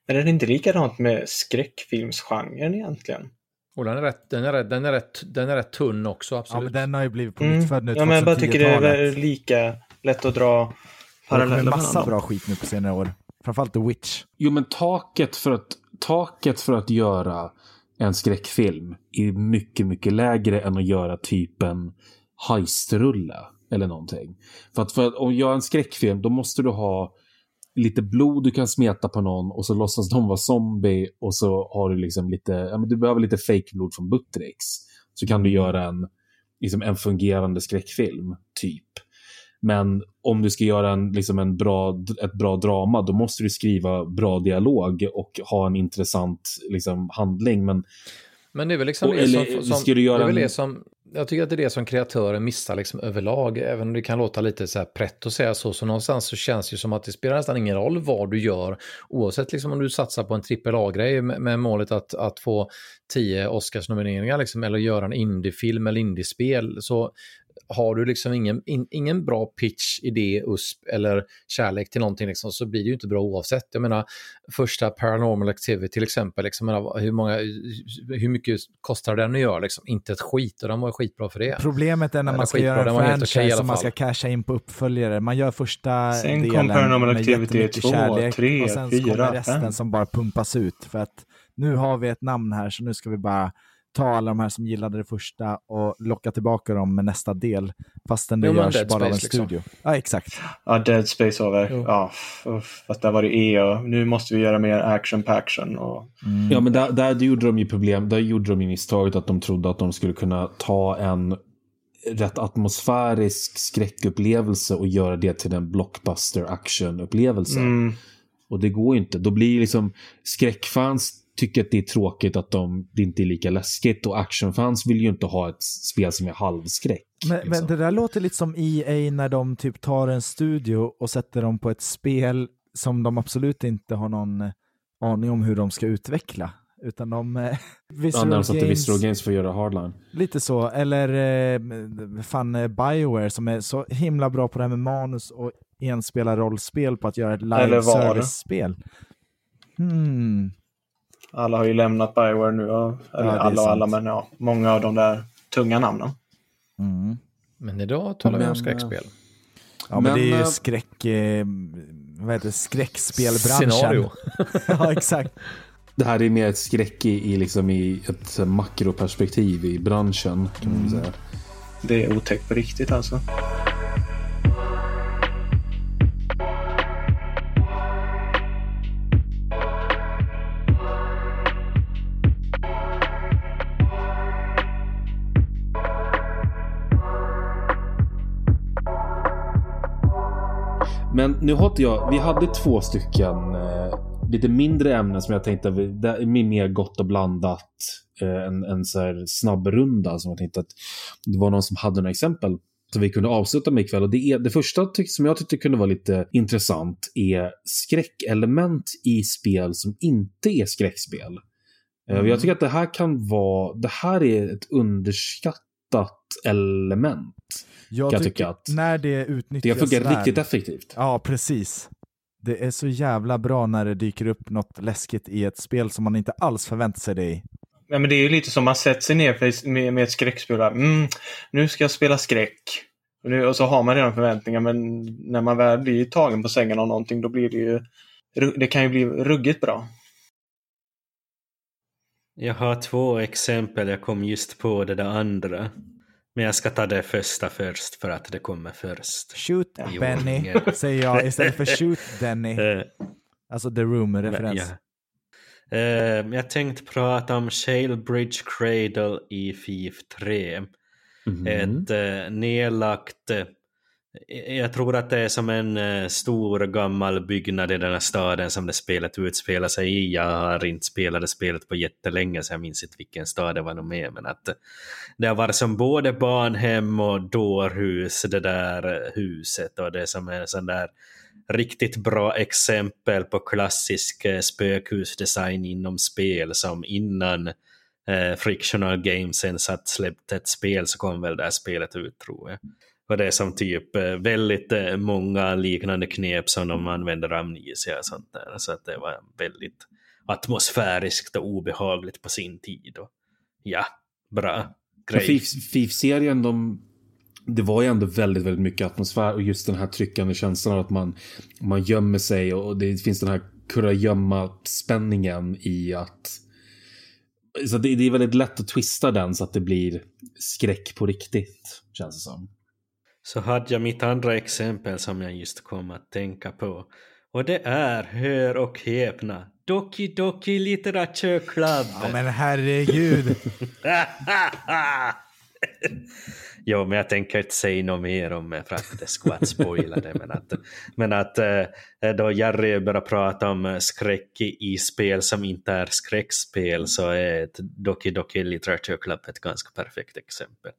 Men är det inte likadant med skräckfilmsgenren egentligen? Och den är rätt, den är rätt, den är rätt, den är rätt tunn också, Ja, absolut. men den har ju blivit på Mm. nytt född nu, Ja, men jag bara tycker det är 2010-talet. lika lätt att dra Det paralleller mellan massa dem. bra skit nu på senare år. Framförallt The Witch. Jo, men taket för att, taket för att göra en skräckfilm är mycket, mycket lägre än att göra typ en heistrulle eller någonting. För att, för att om göra en skräckfilm, då måste du ha lite blod du kan smeta på någon och så låtsas de vara zombie och så har du liksom lite, ja men du behöver lite fake blod från Buttericks. Så kan du göra en, liksom en fungerande skräckfilm, typ. Men om du ska göra en, liksom en bra, ett bra drama, då måste du skriva bra dialog och ha en intressant liksom, handling. Men Men det är väl liksom Och- eller som... som det som jag tycker att det är det som kreatören missar liksom överlag, även om det kan låta lite så här prätt att säga så, så någonstans så känns det som att det spelar nästan ingen roll vad du gör, oavsett liksom om du satsar på en trippel A-grej med, med målet att, att få tio Oscarsnomineringar liksom, eller göra en indiefilm eller indiespel, så har du liksom ingen, in, ingen bra pitch, idé, USP eller kärlek till någonting liksom, så blir det ju inte bra oavsett. Jag menar, första Paranormal Activity till exempel, liksom, hur, många, hur mycket kostar den att göra? Liksom? Inte ett skit och den var skitbra för det. Problemet är när man ska skitbra, göra en franchise alla som man ska casha in på uppföljare. Man gör första Sen kom delen Paranormal med Activity jättemycket 2, kärlek 3, och sen 4, kommer resten 5. som bara pumpas ut. För att nu har vi ett namn här så nu ska vi bara ta alla de här som gillade det första och locka tillbaka dem med nästa del. Fastän det Jo, görs Dead bara av en liksom. studio. Ja, exakt. Ja, Dead Space väl, Jo. ja, fast där var det EA. Nu måste vi göra mer action på action. Och, Mm. Ja, men där, där gjorde de ju problem. Där gjorde de ju misstaget att de trodde att de skulle kunna ta en rätt atmosfärisk skräckupplevelse och göra det till en blockbuster actionupplevelse. mm, Och det går ju inte. Då blir liksom skräckfans tycker att det är tråkigt att de, det inte är lika läskigt och actionfans vill ju inte ha ett spel som är halvskräck. Men, men liksom. det där låter lite som EA när de typ tar en studio och sätter dem på ett spel som de absolut inte har någon aning om hur de ska utveckla. Utan de... Eh, sig till Games- Visual Games för att göra hardline. Lite så, eller eh, fan eh, Bioware som är så himla bra på det här med manus och enspelarrollspel på att göra ett live service-spel. Hmm. Alla har ju lämnat Bioware nu. och- Eller Ja, alla och alla, men ja, många av de där tunga namnen. Mm. Men idag talar vi om Men, skräckspel. Ja, men, Men, det är ju eh, skräck... Eh, vad heter det? Skräckspelbranschen. Scenario. ja, exakt. Det här är mer ett skräck i, i, liksom i ett makroperspektiv i branschen. Kan man säga. Det är otäckt på riktigt alltså. Men nu har inte jag, vi hade två stycken eh, lite mindre ämnen som jag tänkte, det är mer gott och blandat. Eh, en, en så här snabbrunda som jag tänkte att det var någon som hade några exempel som vi kunde avsluta med ikväll. Och det, är, det första som jag tyckte kunde vara lite intressant är skräckelement i spel som inte är skräckspel. Eh, och Jag tycker att det här kan vara, det här är ett underskattat element. Jag jag tycker tycka att när det utnyttjas Det funkar väl- riktigt effektivt. Ja, precis. Det är så jävla bra när det dyker upp något läskigt i ett spel som man inte alls förväntar sig det i. Ja, men det är ju lite som man sätter sig ner med, med ett skräckspel. Mm, nu ska jag spela skräck. Och, nu, och så har man redan förväntningar men när man väl blir tagen på sängen av någonting då blir det ju... Det kan ju bli ruggigt bra. Jag har två exempel, jag kom just på det där andra. Men jag ska ta det första först för att det kommer först. Shoot I Benny, ordningen. säger jag istället för shoot Denny. Eh, Alltså The Room-referens. ja. Eh, jag tänkte prata om Shalebridge Cradle i FIF 3. Mhm. Ett eh, nedlagt... Eh, eh, jag tror att det är som en eh, stor gammal byggnad i den här staden som det spelet utspelar sig i. Jag har inte spelat det spelet på jättelänge så jag minns inte vilken stad det var nog med. Men att det har varit som både barnhem och dårhus, det där huset. Och det är som en sån där riktigt bra exempel på klassisk spökhusdesign inom spel som innan eh, Frictional Games ens att släppt ett spel så kom väl det här spelet ut tror jag. Och det är som typ eh, väldigt eh, många liknande knep som de använder amnesia och sånt där. Så att det var väldigt atmosfäriskt och obehagligt på sin tid. Och, ja, bra grej. FIF- FIF-serien, de, det var ju ändå väldigt, väldigt mycket atmosfär och just den här tryckande känslan av att man, man gömmer sig och det finns den här kurragömma-spänningen i att... Så det, det är väldigt lätt att twista den så att det blir skräck på riktigt, känns det som. Så hade jag mitt andra exempel som jag just kom att tänka på. Och det är, hör och häpna, Doki Doki Literature Club. Ja men herregud. jo, men jag tänker inte säga något mer om det för att det skulle vara spoila det. Men att, men att eh, då Jerry börjar prata om skräck i spel som inte är skräckspel så är Doki Doki Literature Club ett ganska perfekt exempel.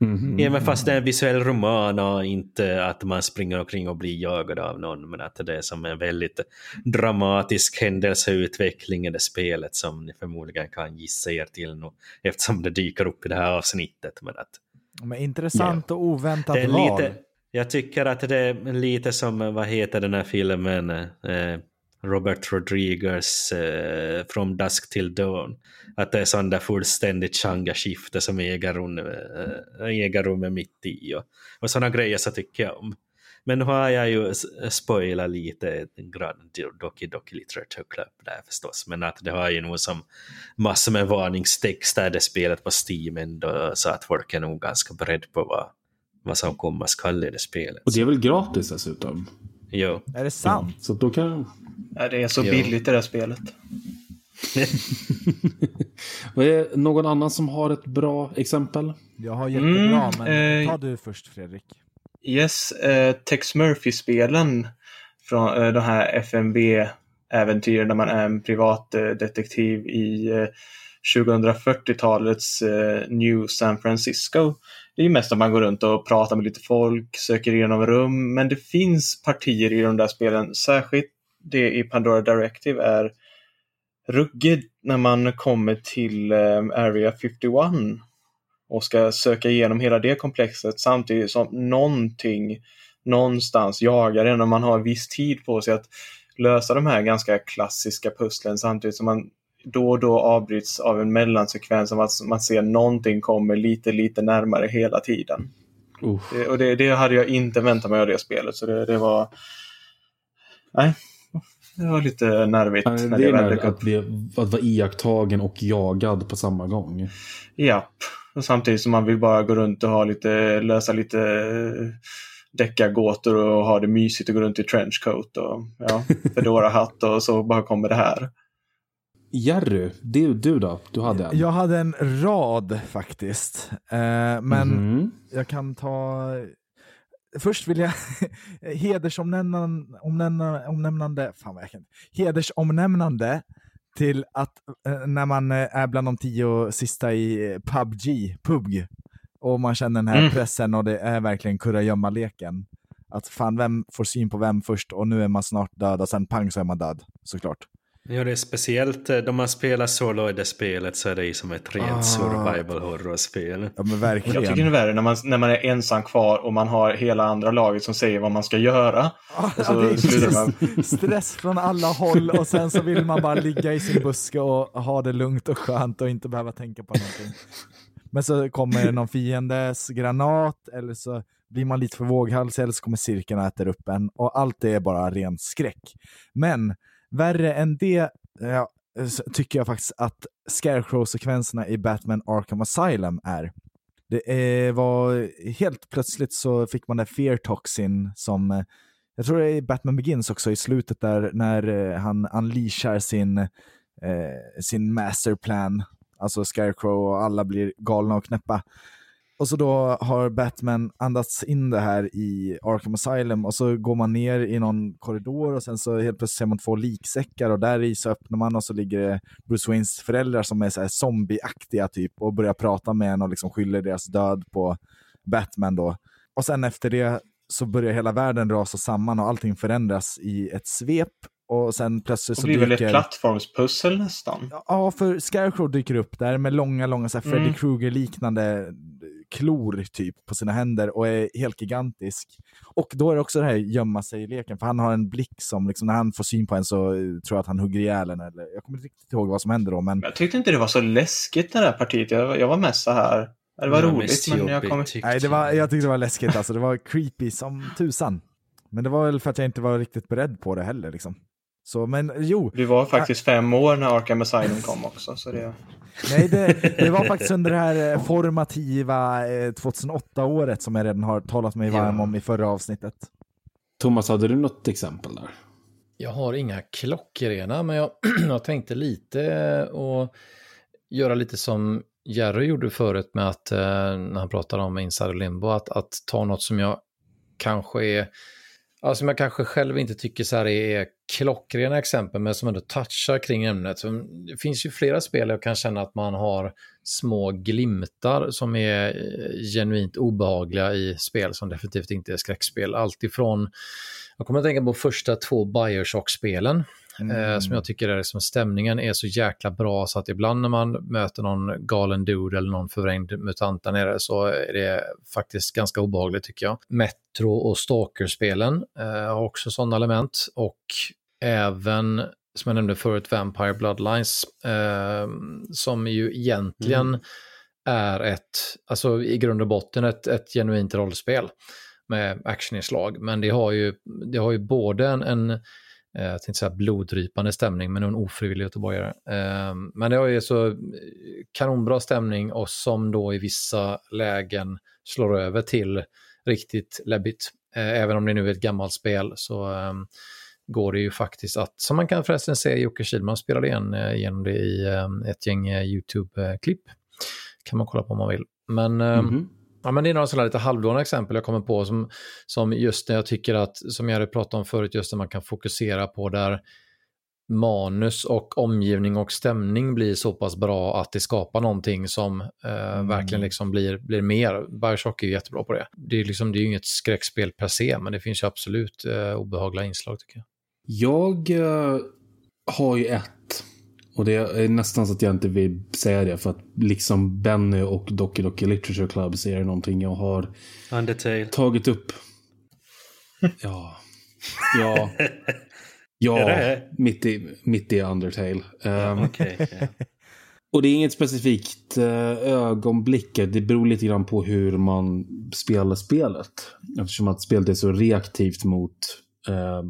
Mhm. Även fast det är en visuell roman och inte att man springer omkring och blir jagad av någon, men att det är som en väldigt dramatisk händelseutveckling i det spelet som ni förmodligen kan gissa er till nu, eftersom det dyker upp i det här avsnittet. Men att Men intressant och oväntat det är val. lite, jag tycker att det är lite som, vad heter den här filmen, eh, Robert Rodriguez eh, From Dusk Till Dawn. Att det är sån där fullständigt genreskifte som äger rum, eh, äger rum mitt i. Och, och sådana grejer så tycker jag om. Men nu har jag ju spoilat lite Grand Doki Doki Literature Club där förstås. Men att det har ju nog som massor med varningstexter det spelet på Steam ändå, så att folk är nog ganska beredd på vad, vad som komma skall i det spelet. Och det är väl gratis dessutom? Jo. Är det sant? Så då kan... Ja, det är så Jo. billigt det där spelet. Vad är någon annan som har ett bra exempel? Jag har jättebra, Mm, men eh, ta du först Fredrik. Yes, eh, Tex Murphy-spelen från eh, de här FMV-äventyren där man är en privatdetektiv i eh, 2040-talets eh, New San Francisco. Det är ju mest att man går runt och pratar med lite folk, söker igenom rum, men det finns partier i de där spelen, särskilt det i Pandora Directive är ruggigt när man kommer till eh, Area 51 och ska söka igenom hela det komplexet samtidigt som någonting någonstans jagar en och man har viss tid på sig att lösa de här ganska klassiska pusslen samtidigt som man då och då avbryts av en mellansekvens som att man ser någonting kommer lite, lite närmare hela tiden. Uh. Det, och det, det hade jag inte väntat mig av det spelet så det, det var... Nej, det var lite nervigt när Det det är upp. att, bli, att vara iakttagen och jagad på samma gång. Japp. Och samtidigt som man vill bara gå runt och ha lite, lösa lite eh, deckargåtor och ha det mysigt och gå runt i trenchcoat och ja, Fedora-hatt och så bara kommer det här. Jerry, du, du då? Du hade en? Jag hade en rad faktiskt. Eh, men Mhm. jag kan ta... Först vill jag hedersomnämnande, omnämnande, omnämnande, fan vad jag kan hedersomnämnande till att eh, när man eh, är bland de tio sista i eh, PubG, PubG, och man känner den här Mm. pressen och det är verkligen kurragömma-leken. Att fan, vem får syn på vem först och nu är man snart död och sen pang så är man död, såklart. Ja, det är speciellt eh, då man spelar solo i det spelet så är det ju som ett rent Ah. survival horror-spel. Ja men verkligen. Jag tycker det är värre när man, när man är ensam kvar och man har hela andra laget som säger vad man ska göra. Ja, Och så det är slutar man. Stress från alla håll och sen så vill man bara ligga i sin buske och ha det lugnt och skönt och inte behöva tänka på någonting. Men så kommer någon fiendes granat eller så blir man lite för våghalsig eller så kommer cirkeln och äter upp en och allt det är bara ren skräck. Men värre än det ja, tycker jag faktiskt att Scarecrow-sekvenserna i Batman Arkham Asylum är. Det eh, var helt plötsligt så fick man den fear toxin som eh, jag tror det är i Batman Begins också i slutet där när eh, han unleashar sin, eh, sin masterplan, alltså Scarecrow och alla blir galna och knäppa. Och så då har Batman andats in det här i Arkham Asylum och så går man ner i någon korridor och sen så helt plötsligt ser man två liksäckar och där i så öppnar man och så ligger det Bruce Waynes föräldrar som är så här zombieaktiga typ och börjar prata med en och liksom skyller deras död på Batman då. Och sen efter det så börjar hela världen rasa samman och allting förändras i ett svep. Och sen plötsligt Det så blir väl ett dyker... plattformspussel nästan. Ja, för Scarecrow dyker upp där med långa, långa så här Freddy Mm. Krueger-liknande klor typ på sina händer och är helt gigantisk. Och då är det också det här gömma sig-leken, för han har en blick som, liksom, när han får syn på en så eh, tror jag att han hugger ihjäl en. Eller, jag kommer inte riktigt ihåg vad som händer då, men Jag tyckte inte det var så läskigt det där partiet. Jag, jag var mest så här. Det var roligt men jag tyckte nej, det var, jag tyckte det var läskigt alltså. Det var creepy som tusan. Men det var väl för att jag inte var riktigt beredd på det heller. Liksom. Så, men jo, Du var faktiskt fem år när Arkham Asylum kom också. Så det... Nej, det, det var faktiskt under det här eh, formativa eh, 2008-året som jag redan har talat mig varm om i förra avsnittet. Thomas, hade du något exempel där? Jag har inga klockrena, men jag, jag tänkte lite och göra lite som Jerry gjorde förut med att, eh, när han pratade om Insider Limbo, att, att ta något som jag kanske är ja, som jag kanske själv inte tycker så här är klockrena exempel, men som ändå touchar kring ämnet. Så det finns ju flera spel jag kan känna att man har små glimtar som är eh, genuint obehagliga i spel som definitivt inte är skräckspel. Alltifrån, jag kommer att tänka på första två Bioshock-spelen Eh, som jag tycker är liksom, stämningen är så jäkla bra så att ibland när man möter någon galen dude eller någon förvrängd mutant där nere så är det faktiskt ganska obehagligt tycker jag. Metro och Stalker-spelen eh, har också sådana element och även som jag nämnde förut, Vampire Bloodlines, eh, som ju egentligen mm. är ett, alltså i grund och botten ett, ett genuint rollspel med actioninslag. Men det har ju, det har ju både en, en Eh, jag tänkte säga bloddrypande stämning, men en ofrivillig göteborgare. Ehm, men det har ju så eh, kanonbra stämning och som då i vissa lägen slår över till riktigt läbbigt. Eh, även om det nu är ett gammalt spel så ehm, går det ju faktiskt att, som man kan förresten se Jocke Kihlman spelade igen genom det i ehm, ett gäng YouTube-klipp. kan man kolla på om man vill. Men mm -hmm. Ja, men det är några sådana lite halvdåliga exempel jag kommer på som, som just när jag tycker att, som jag hade pratat om förut, just när man kan fokusera på där manus och omgivning och stämning blir så pass bra att det skapar någonting som eh, mm. verkligen liksom blir, blir mer. Bioshock är ju jättebra på det. Det är, liksom, det är ju inget skräckspel per se, men det finns ju absolut eh, obehagliga inslag tycker jag. Jag eh, har ju ett och det är nästan så att jag inte vill säga det för att liksom Benny och Doki Doki Literature Club så är någonting jag har Undertale. tagit upp. Ja. Ja. Ja, mitt i, mitt i Undertale. Um, okay, yeah. Och det är inget specifikt uh, ögonblick. Det beror lite grann på hur man spelar spelet. Eftersom att spelet är så reaktivt mot uh,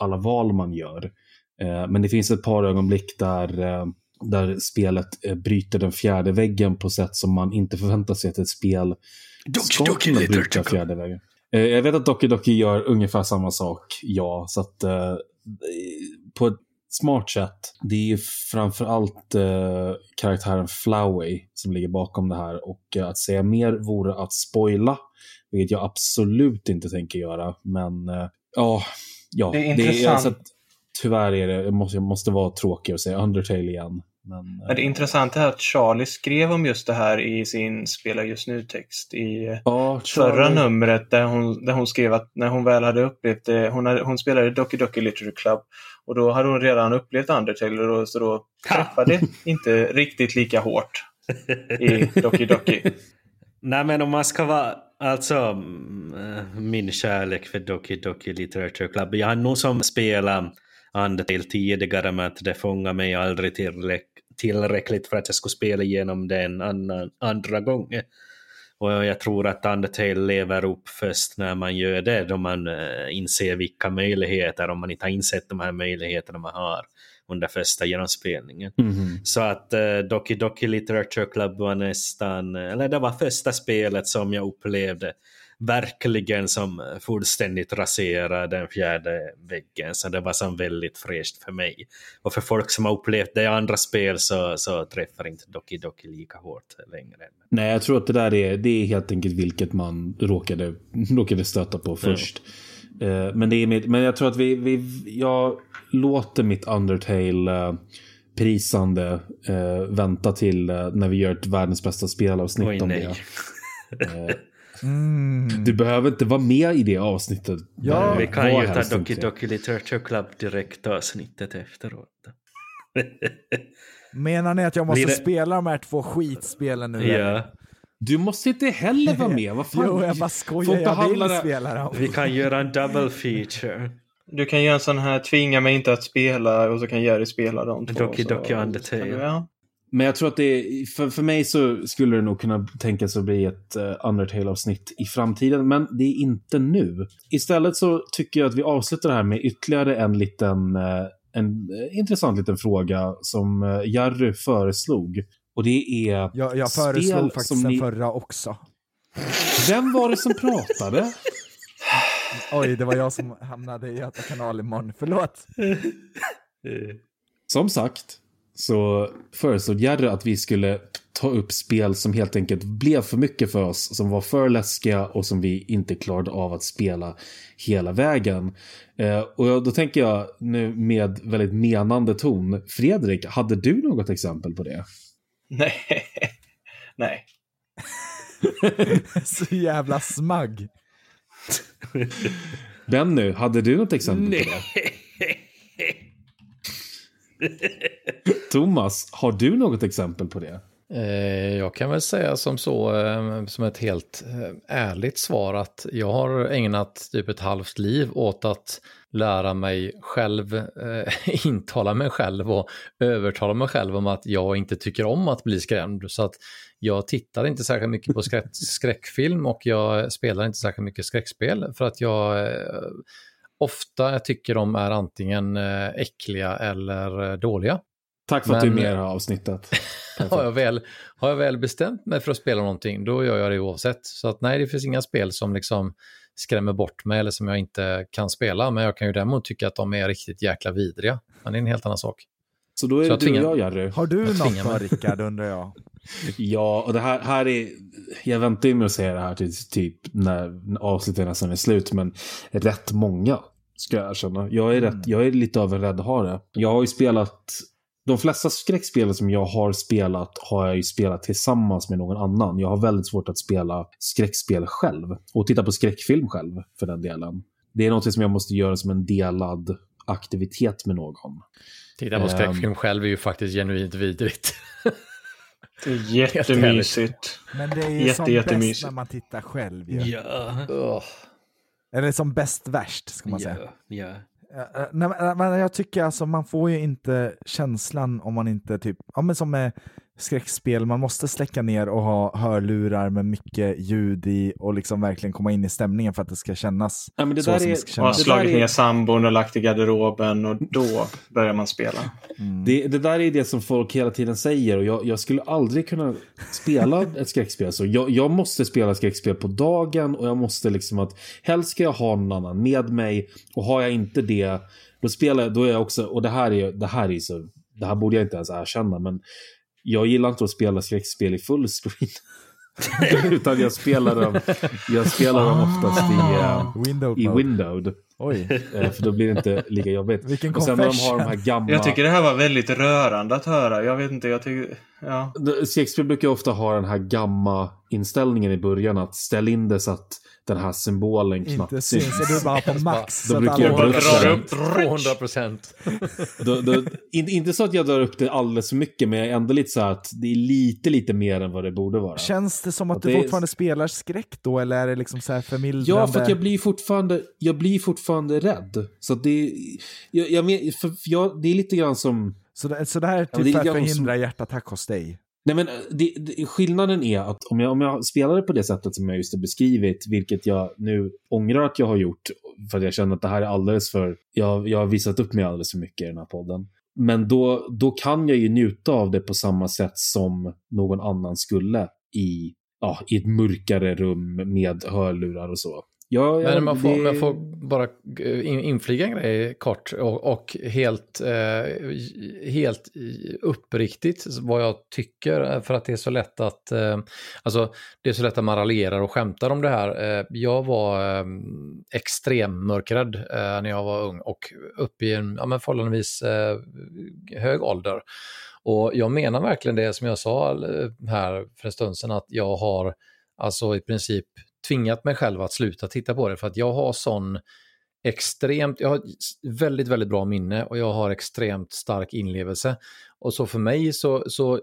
alla val man gör. Eh, men det finns ett par ögonblick där, eh, där spelet eh, bryter den fjärde väggen på sätt som man inte förväntar sig att ett spel ska kunna bryta fjärde väggen. Jag vet att Doki Doki gör ungefär samma sak, ja. Så att på ett smart sätt. Det är ju framförallt eh, karaktären Flowey som ligger bakom det här. Och eh, att säga mer vore att spoila, vilket jag absolut inte tänker göra. Men ja, ja. Det är intressant. Det är, alltså, tyvärr är det, jag måste, jag måste vara tråkig och säga Undertale igen. Men, men det intressanta är att Charlie skrev om just det här i sin Spela just nu-text i ja, förra numret där hon, där hon skrev att när hon väl hade upplevt det, hon, hade, hon spelade Doki Doki Literature Club och då hade hon redan upplevt Undertale och då, så då träffade inte riktigt lika hårt i Doki Doki. Nej men om man ska vara, alltså mm, min kärlek för Doki Doki Literature Club, jag har nog som Undertale tidigare med att det fångade mig aldrig tillräck tillräckligt för att jag skulle spela igenom den annan, andra gången. Och jag tror att Undertale lever upp först när man gör det, då man uh, inser vilka möjligheter, om man inte har insett de här möjligheterna man har under första genomspelningen. Mm -hmm. Så att uh, Doki Doki Literature Club var nästan, eller det var första spelet som jag upplevde verkligen som fullständigt raserade den fjärde väggen. Så det var som väldigt fräscht för mig. Och för folk som har upplevt det i andra spel så, så träffar inte Doki Doki lika hårt längre. Nej, jag tror att det där är, det är helt enkelt vilket man råkade, råkade stöta på först. Mm. Men, det är men jag tror att vi, vi, jag låter mitt Undertale uh, prisande uh, vänta till när vi gör ett världens bästa spelavsnitt Oj, om nej. det. Mm. Du behöver inte vara med i det avsnittet. Ja, vi kan ju ta Doki Doki Literature Club direkt avsnittet efteråt. Menar ni att jag måste det... spela de här två skitspelen nu? Ja. Du måste inte heller vara med. Vad fan? jo, jag bara skojar. Jag vill det. spela dem. Vi kan göra en double feature. Du kan göra en sån här tvinga mig inte att spela och så kan Jerry spela dem två. Doki Doki Undertale. Ja. Men jag tror att det, för, för mig så skulle det nog kunna tänkas att bli ett uh, Undertale-avsnitt i framtiden, men det är inte nu. Istället så tycker jag att vi avslutar det här med ytterligare en liten, uh, en uh, intressant liten fråga som uh, Jerry föreslog. Och det är Jag, jag föreslog faktiskt den ni... förra också. Vem var det som pratade? Oj, det var jag som hamnade i Göta kanal imorgon. Förlåt. Som sagt, så föreslog Jerry att vi skulle ta upp spel som helt enkelt blev för mycket för oss, som var för läskiga och som vi inte klarade av att spela hela vägen. Eh, och då tänker jag nu med väldigt menande ton, Fredrik, hade du något exempel på det? Nej. Nej. Så jävla smagg. Benny, hade du något exempel på det? Thomas, har du något exempel på det? Eh, jag kan väl säga som så, eh, som ett helt eh, ärligt svar, att jag har ägnat typ ett halvt liv åt att lära mig själv, eh, intala mig själv och övertala mig själv om att jag inte tycker om att bli skrämd. Så att jag tittar inte särskilt mycket på skräck, skräckfilm och jag spelar inte särskilt mycket skräckspel för att jag eh, ofta tycker de är antingen eh, äckliga eller eh, dåliga. Tack för att du är Men- med i det här avsnittet. Har jag, väl, har jag väl bestämt mig för att spela någonting, då gör jag det oavsett. Så att nej, det finns inga spel som liksom skrämmer bort mig eller som jag inte kan spela. Men jag kan ju däremot tycka att de är riktigt jäkla vidriga. Men det är en helt annan sak. Så då är Så det jag du och jag, Jerry. Har du Jag något då. Rickard, undrar jag? Ja, och det här, här är... Jag väntar ju med att säga det här till typ när avsnittet nästan är slut, men rätt många ska jag erkänna. Jag är, rätt, jag är lite av en räddhare. Jag har ju spelat... De flesta skräckspel som jag har spelat har jag ju spelat tillsammans med någon annan. Jag har väldigt svårt att spela skräckspel själv. Och titta på skräckfilm själv, för den delen. Det är något som jag måste göra som en delad aktivitet med någon. Titta på Ehm. skräckfilm själv är ju faktiskt genuint vidrigt. Det är jättemysigt. Men det är ju Jätte, som bäst när man tittar själv ju. Ja. Ugh. Eller som bäst värst, ska man säga. Ja. ja. Eh, eh, nej, men- men jag tycker alltså man får ju inte känslan om man inte typ, ja men som med skräckspel, man måste släcka ner och ha hörlurar med mycket ljud i och liksom verkligen komma in i stämningen för att det ska kännas Ja, men det så där som är- det ska har kännas. där slagit är- ner sambon och lagt i garderoben och då börjar man spela. Mm. Det, det där är det som folk hela tiden säger och jag, jag skulle aldrig kunna spela ett skräckspel så. Jag, jag måste spela skräckspel på dagen och jag måste liksom att helst ska jag ha någon annan med mig och har jag inte det då spelar jag, då är jag också, och det här är det här är så, det här borde jag inte ens erkänna men jag gillar inte att spela skräckspel i fullscreen. Utan jag spelar dem, jag spelar dem oftast i, eh, Window i. Windowed. Oj, eh, För då blir det inte lika jobbigt. Vilken och sen när de har de här gamla... Jag tycker det här var väldigt rörande att höra. Jag vet inte, jag tycker... Ja. Shakespeare brukar ofta ha den här gamma-inställningen i början att ställa in det så att den här symbolen knappt inte syns. Är du bara på max? Då brukar alla- jag dra drar upp upp 200 procent. In, inte så att jag drar upp det alldeles för mycket, men jag är ändå lite så här att det är lite, lite mer än vad det borde vara. Känns det som att Att du det är- fortfarande spelar skräck då, eller är det liksom så här förmildrande? Ja, för att jag blir fortfarande, jag blir fortfarande rädd. Så att det, jag, jag, för, för jag, det är lite grann som... Så det, så det här är typ det är för att förhindra hjärtattack hos dig? Nej, men eh, det, det, skillnaden är att om jag, om jag spelade på det sättet som jag just har beskrivit, vilket jag nu ångrar att jag har gjort, för att jag känner att det här är alldeles för... Jag, jag har visat upp mig alldeles för mycket i den här podden. Men då, då kan jag ju njuta av det på samma sätt som någon annan skulle i, ja, i ett mörkare rum med hörlurar och så. Ja, ja, Men man får, det- jag får bara eh, in- inflika en grej kort och, och helt, eh, helt uppriktigt vad jag tycker eh, för att det är så lätt att, eh, alltså det är så lätt att man raljerar och skämtar om det här. Eh, jag var eh, extrem mörkrädd eh, när jag var ung och upp i en ja, men förhållandevis eh, hög ålder. Och jag menar verkligen det som jag sa här för en stund sedan att jag har alltså i princip tvingat mig själv att sluta titta på det för att jag har sån extremt, jag har väldigt, väldigt bra minne och jag har extremt stark inlevelse. Och så för mig så, så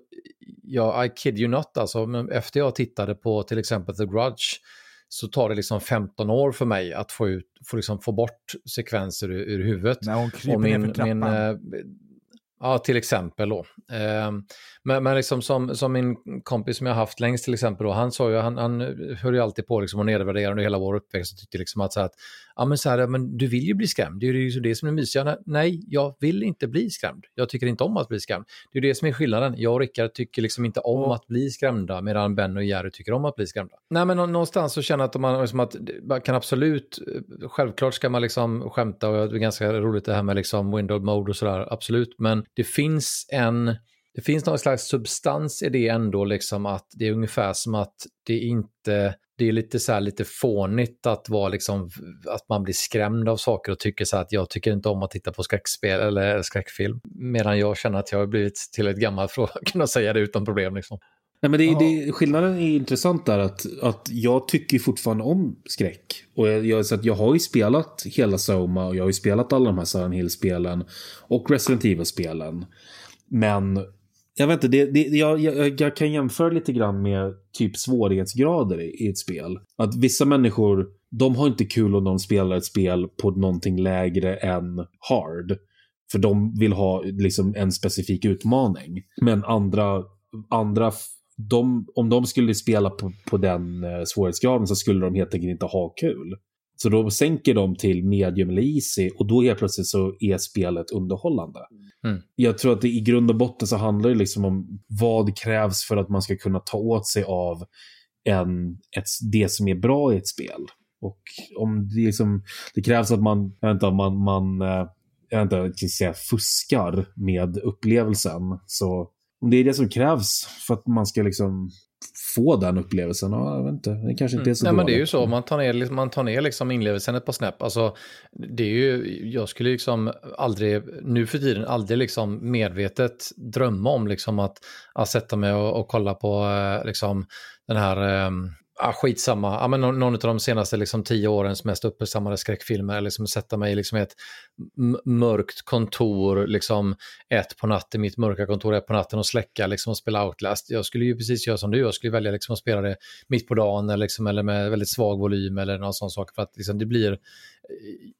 ja, I kid you not alltså, efter jag tittade på till exempel The Grudge så tar det liksom 15 år för mig att få, ut, få, liksom få bort sekvenser ur, ur huvudet. När hon kryper Och ner min, för trappan. min, eh, ja, till exempel då. Eh, men, men liksom som, som min kompis som jag haft längst till exempel då, han sa ju, han, han höll ju alltid på liksom och nedvärderade under hela vår uppväxt och tyckte liksom att så att, ja men så här, men du vill ju bli skrämd, det är ju det som är mysiga. Nej, jag vill inte bli skrämd. Jag tycker inte om att bli skrämd. Det är det som är skillnaden. Jag och Rickard tycker liksom inte om att bli skrämda, medan Ben och Jerry tycker om att bli skrämda. Nej, men nå- någonstans så känner jag att man, liksom att man kan absolut, eh, självklart ska man liksom skämta och det är ganska roligt det här med liksom window mode och sådär, absolut. Men det finns en det finns någon slags substans i det ändå, liksom att det är ungefär som att det inte, det är lite så här lite fånigt att vara liksom, att man blir skrämd av saker och tycker så här att jag tycker inte om att titta på skräckspel eller skräckfilm. Medan jag känner att jag har blivit tillräckligt gammal för att kunna säga det utan problem liksom. Nej, men det, det, skillnaden är intressant där att, att jag tycker fortfarande om skräck. Och jag, jag, så att jag har ju spelat hela Soma och jag har ju spelat alla de här Silent Hill-spelen och Resident Evil-spelen. Men jag vet inte, det, det, jag, jag, jag, kan jämföra lite grann med typ svårighetsgrader i, i, ett spel. Att vissa människor, de har inte kul om de spelar ett spel på någonting lägre än hard. För de vill ha liksom en specifik utmaning. Men andra, andra de, om de skulle spela på, på den eh, svårighetsgraden så skulle de helt enkelt inte ha kul. Så då sänker de till medium eller easy och då helt plötsligt så är spelet underhållande. Mm. Jag tror att det i grund och botten så handlar det liksom om vad krävs för att man ska kunna ta åt sig av en, ett, det som är bra i ett spel. Och om det, liksom, det krävs att man, jag vet inte, man, man eh, jag vet inte, jag säga fuskar med upplevelsen. Så om det är det som krävs för att man ska liksom få den upplevelsen. Ja, jag vet inte, det kanske inte är så mm. Nej, men Det är ju så, man tar ner, man tar ner liksom inlevelsen ett par snäpp. Alltså, det är ju, jag skulle liksom aldrig, nu för tiden, aldrig liksom medvetet drömma om liksom att, att sätta mig och, och kolla på eh, liksom, den här um, ah, skitsamma, ah, men någon, någon av de senaste liksom, tio årens mest uppmärksammade skräckfilmer, liksom sätta mig liksom, i ett mörkt kontor, liksom, ett på natten, mitt mörka kontor ett på natten och släcka liksom, och spela Outlast. Jag skulle ju precis göra som du, jag skulle välja liksom, att spela det mitt på dagen eller, liksom, eller med väldigt svag volym eller någon sån sak för att liksom, det blir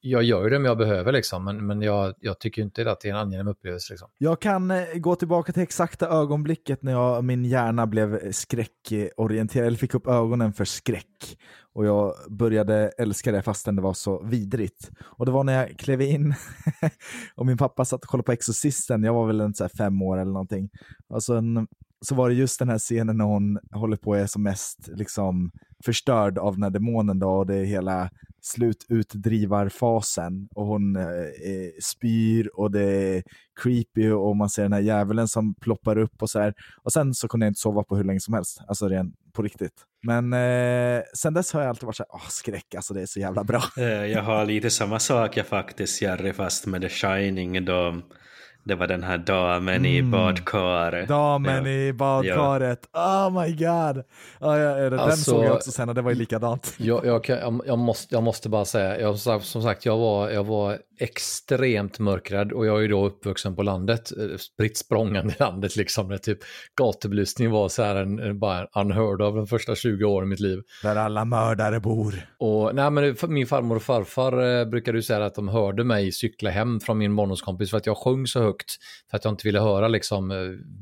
jag gör ju det om jag behöver liksom, men, men jag, jag tycker inte att det är en angenäm upplevelse. Liksom. Jag kan eh, gå tillbaka till exakta ögonblicket när jag, min hjärna blev skräckorienterad, eller fick upp ögonen för skräck. Och jag började älska det fastän det var så vidrigt. Och det var när jag klev in och min pappa satt och kollade på Exorcisten, jag var väl en så här fem år eller någonting. Och sen så var det just den här scenen när hon håller på och är som mest liksom förstörd av den här demonen då och det är hela slututdrivarfasen och hon eh, eh, spyr och det är creepy och man ser den här djävulen som ploppar upp och så här. Och sen så kunde jag inte sova på hur länge som helst, alltså rent på riktigt. Men eh, sen dess har jag alltid varit så här, åh skräck, alltså det är så jävla bra. Eh, jag har lite samma sak jag faktiskt, Jerry, fast med The Shining då det var den här damen mm. i badkaret. Damen ja. i badkaret. Ja. Oh my god. Oh, ja, den alltså, såg jag också sen och det var ju likadant. Jag, jag, jag, jag, måste, jag måste bara säga, jag, som sagt, jag var, jag var extremt mörkrädd och jag är ju då uppvuxen på landet, eh, spritt språngande i landet liksom. Där typ gatubelysning var så här en, bara unheard av de första 20 åren i mitt liv. Där alla mördare bor. Och nej men min farmor och farfar eh, brukade ju säga att de hörde mig cykla hem från min barndomskompis för att jag sjöng så högt för att jag inte ville höra liksom eh,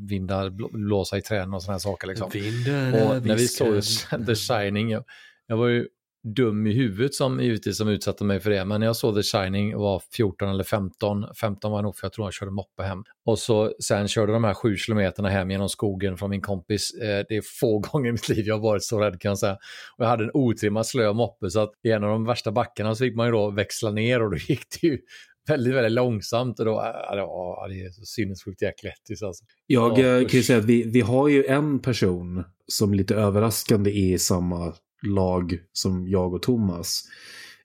vindar blåsa i träden och sådana här saker liksom. Vinden och när vi såg The Shining, jag, jag var ju dum i huvudet som givetvis som utsatte mig för det. Men när jag såg The Shining var 14 eller 15, 15 var jag nog för jag tror jag körde moppe hem. Och så sen körde de här sju kilometerna hem genom skogen från min kompis. Eh, det är få gånger i mitt liv jag varit så rädd kan jag säga. Och jag hade en otrimmad slö moppe så att i en av de värsta backarna så fick man ju då växla ner och då gick det ju väldigt, väldigt långsamt och då, ja, det är så sinnessjukt jäkla lättis alltså. Jag ja, kan ju säga att vi, vi har ju en person som lite överraskande är i samma lag som jag och Thomas.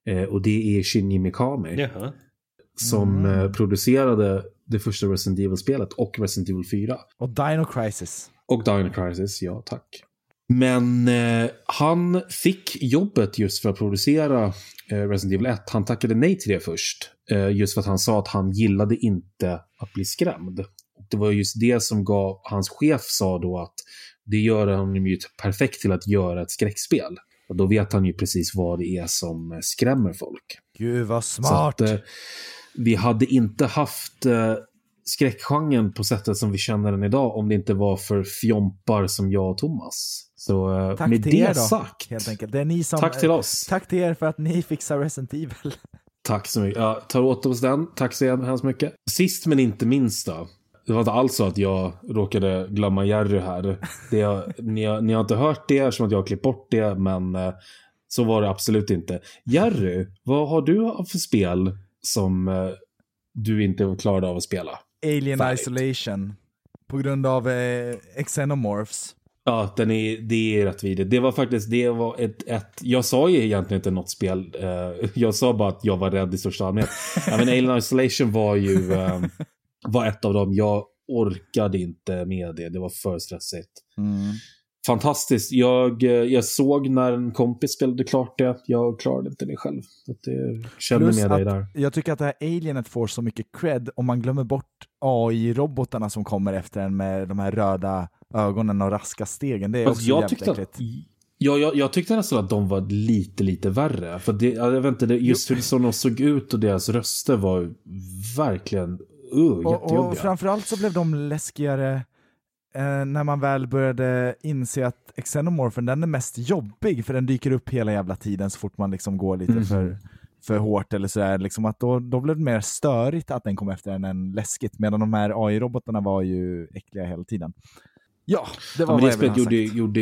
Eh, och det är Shinji Mikami. Jaha. Som mm. eh, producerade det första Resident Evil-spelet och Resident Evil 4. Och Dino Crisis. Och Dino Crisis, ja tack. Men eh, han fick jobbet just för att producera eh, Resident Evil 1. Han tackade nej till det först. Eh, just för att han sa att han gillade inte att bli skrämd. Och det var just det som gav, hans chef sa då att det gör honom ju perfekt till att göra ett skräckspel. Och då vet han ju precis vad det är som skrämmer folk. Gud vad smart! Så att, eh, vi hade inte haft eh, skräckgenren på sättet som vi känner den idag om det inte var för fjompar som jag och Thomas. Så eh, tack med det då, sagt. Helt enkelt. Det är ni som, tack till oss. Tack till er för att ni fixar Resident Evil. Tack så mycket. Ja, tar åt oss den. Tack så hemskt mycket. Sist men inte minst då. Det var inte alls så att jag råkade glömma Jerry här. Det, ni, har, ni har inte hört det eftersom att jag har klippt bort det, men eh, så var det absolut inte. Jerry, vad har du för spel som eh, du inte klarade av att spela? Alien Fight. Isolation. På grund av eh, Xenomorphs. Ja, den är, det är rätt vidrigt. Det var faktiskt, det var ett, ett, jag sa ju egentligen inte något spel. eh, jag sa bara att jag var rädd i största allmänhet. ja, men Alien Isolation var ju, eh, var ett av dem. Jag orkade inte med det, det var för stressigt. Mm. Fantastiskt. Jag, eh, jag såg när en kompis spelade klart det. Jag klarade inte det själv. Att det, känner Plus med dig där. Jag tycker att det här alienet får så mycket cred om man glömmer bort AI-robotarna som kommer efter en med de här röda ögonen och raska stegen. Det är Alltså, också jag, jävligt tyckte äckligt. att, ja, jag, jag tyckte nästan att de var lite, lite värre. För det, jag vet inte, just hur som de såg ut och deras röster var verkligen uh, Och, och framförallt så blev de läskigare eh, när man väl började inse att Xenomorphen, den är mest jobbig för den dyker upp hela jävla tiden så fort man liksom går lite Mhm. för, för hårt eller sådär. Liksom att då, då blev det mer störigt att den kom efter en än läskigt, medan de här AI-robotarna var ju äckliga hela tiden. Ja, det var Ja, men vad det jag gjorde, sagt. gjorde,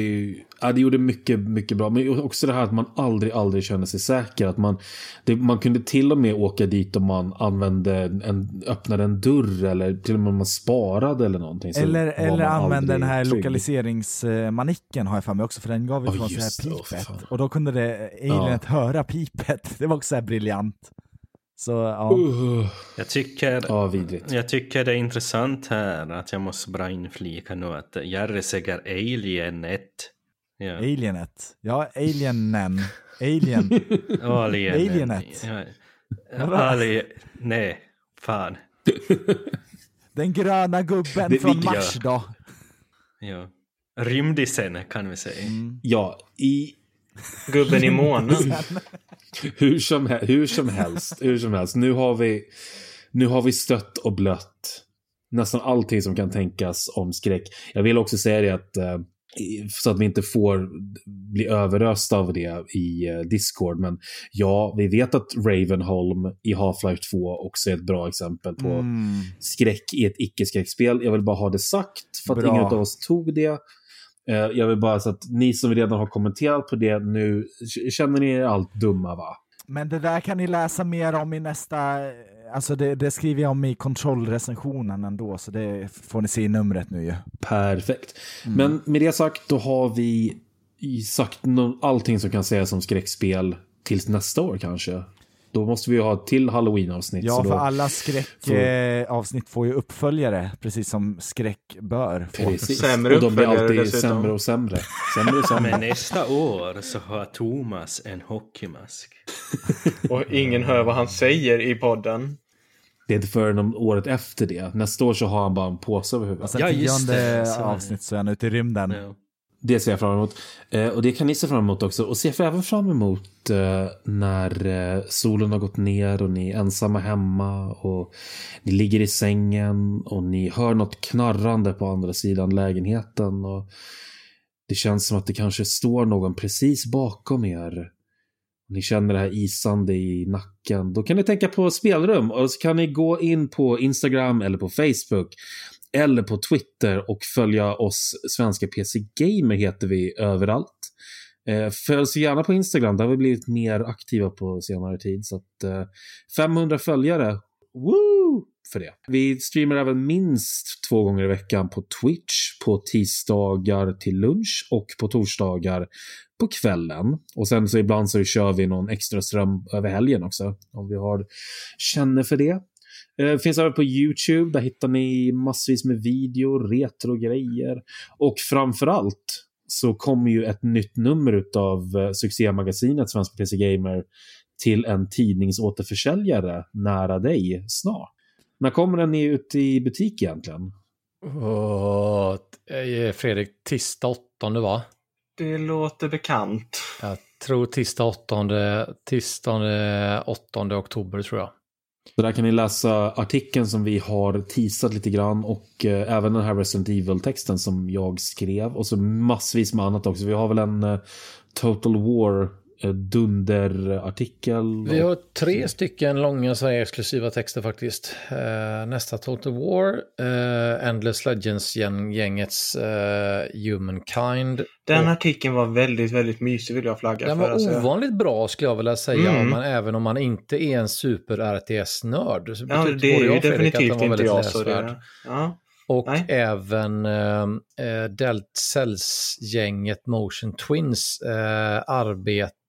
ja, det gjorde mycket, mycket bra. Men också det här att man aldrig, aldrig känner sig säker. Att man, det, man kunde till och med åka dit om man använde en, öppnade en dörr eller till och med om man sparade eller någonting. Eller, eller använde den här trygg. lokaliseringsmanicken har jag för mig också, för den gav Ja, ifrån sig just här det. Åh, pipet. fan. och då kunde det alienet höra pipet. Det var också så här briljant. Så ja. Uh, Jag tycker, ja, vidrigt. jag tycker det är intressant här att jag måste bara inflika nu att Jerry säger Alien 1. Ja. Alienet. Ja, alienen. Alien. Alien. Alienet. Ja. Alien. Nej, fan. Den gröna gubben Det- från Mars då. Ja. Rymdisen kan vi säga. Mm. Ja, i Gubben i månen. hur som, hur som helst. Hur som helst. Nu har vi, nu har vi stött och blött nästan allting som kan tänkas om skräck. Jag vill också säga det att eh, så att vi inte får bli överösta av det i eh, Discord. Men ja, vi vet att Ravenholm i Half-Life 2 också är ett bra exempel på Mm. skräck i ett icke-skräckspel. Jag vill bara ha det sagt för att Bra. ingen av oss tog det. Eh, Jag vill bara så att ni som redan har kommenterat på det nu, känner ni er allt dumma va? Men det där kan ni läsa mer om i nästa, alltså det, det skriver jag om i kontrollrecensionen ändå, så det får ni se i numret nu ju. Perfekt. Mm. Men med det sagt, då har vi sagt allting som kan sägas om skräckspel tills nästa år kanske. Då måste vi ju ha ett till halloween-avsnitt. Ja, så då, för alla skräckavsnitt avsnitt får ju uppföljare, precis som skräck bör få. Precis. Sämre och de blir alltid dessutom. sämre och sämre. Sämre och sämre. Men nästa år så har Thomas en hockeymask. Och ingen hör vad han säger i podden. Det är inte förrän om året efter det. Nästa år så har han bara en påse över huvudet. Och sen Ja, tionde det. avsnitt så är han ute i rymden. Ja. Det ser jag fram emot. Eh, och det kan ni se fram emot också. Och se även fram emot eh, när eh, solen har gått ner och ni är ensamma hemma och ni ligger i sängen och ni hör något knarrande på andra sidan lägenheten. Och det känns som att det kanske står någon precis bakom er. Ni känner det här isande i nacken. Då kan ni tänka på spelrum och så kan ni gå in på Instagram eller på Facebook eller på Twitter och följa oss svenska PC Gamer heter vi överallt. Eh, följ oss gärna på Instagram, där har vi blivit mer aktiva på senare tid. Så att, eh, 500 följare, woo! För det. Vi streamar även minst två gånger i veckan på Twitch på tisdagar till lunch och på torsdagar på kvällen. Och sen så ibland så kör vi någon extra ström över helgen också. Om vi har känner för det. Eh, finns även på YouTube. Där hittar ni massvis med videor, retrogrejer. Och framförallt så kommer ju ett nytt nummer av eh, succémagasinet Svenska PC Gamer till en tidningsåterförsäljare nära dig snart. När kommer den ut i butik egentligen? Eh, Fredrik, tisdag åttonde va? Det låter bekant. Jag tror tisdag åttonde, tisdag åttonde oktober tror jag. Så där kan ni läsa artikeln som vi har teasat lite grann och eh, även den här Resident Evil-texten som jag skrev och så massvis med annat också. Vi har väl en eh, Total War dunderartikel. Vi har tre stycken långa så här exklusiva texter faktiskt. Uh, nästa Total War, uh, Endless Legends-gängets uh, Humankind. Den och artikeln var väldigt, väldigt mysig vill jag flagga den för. var alltså. ovanligt bra skulle jag vilja säga, Mm. men även om man inte är en super-RTS-nörd. så Ja, det är både ju jag Fredrik den definitivt inte väldigt jag. Så det, ja. Och Nej. även eh, eh, Delt Cells-gänget Motion Twins eh,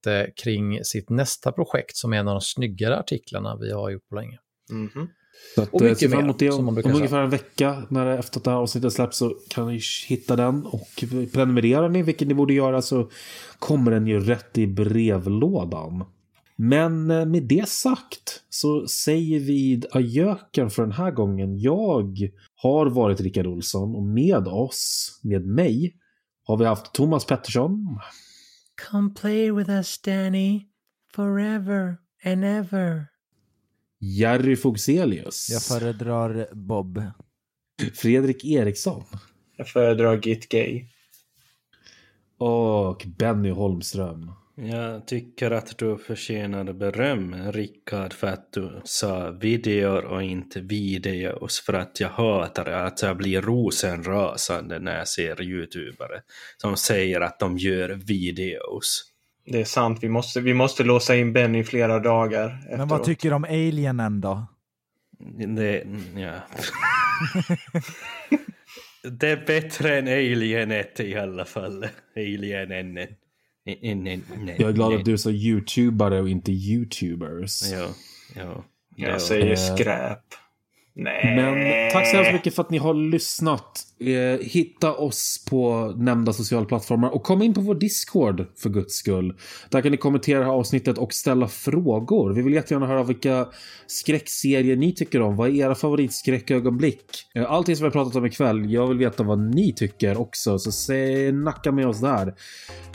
arbete kring sitt nästa projekt som är en av de snyggare artiklarna vi har gjort på länge. Mhm. Så att, Och eh, mycket fram mer, emot det. som man Om, brukar om säga. ungefär en vecka när det, efter att det här avsnittet släpps så kan ni hitta den. Och prenumererar ni, vilket ni borde göra, så kommer den ju rätt i brevlådan. Men eh, med det sagt så säger vi adjöken för den här gången. Jag har varit Rickard Olsson och med oss, med mig, har vi haft Thomas Pettersson, Come play with us Danny, forever and ever. Jerry Fogselius, Jag föredrar Bob. Fredrik Eriksson Jag föredrar Git Gay. och Benny Holmström. Jag tycker att du förtjänar beröm, Rickard, för att du sa videor och inte videos. För att jag hatar att jag blir rosenrasande när jag ser youtubare som säger att de gör videos. Det är sant, vi måste, vi måste låsa in Benny i flera dagar Men vad efteråt. tycker du om Alienen då? Det, ja. det är bättre än Alien 1 i alla fall. Alien N. Jag är glad att du sa youtubare och inte youtubers. Ja, ja. Jag ja. säger Eh, skräp. Nej. Men tack så hemskt mycket för att ni har lyssnat. Eh, hitta oss på nämnda sociala plattformar och kom in på vår Discord för guds skull. Där kan ni kommentera här avsnittet och ställa frågor. Vi vill jättegärna höra vilka skräckserier ni tycker om. Vad är era favoritskräckögonblick? Eh, Allting som vi har pratat om ikväll, jag vill veta vad ni tycker också. Så se, nacka med oss där.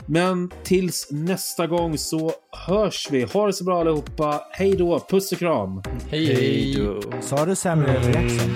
Men tills nästa gång så hörs vi. Ha det så bra allihopa. Hej då, puss och kram. Hej, Hej. Sa du Samuel Jackson?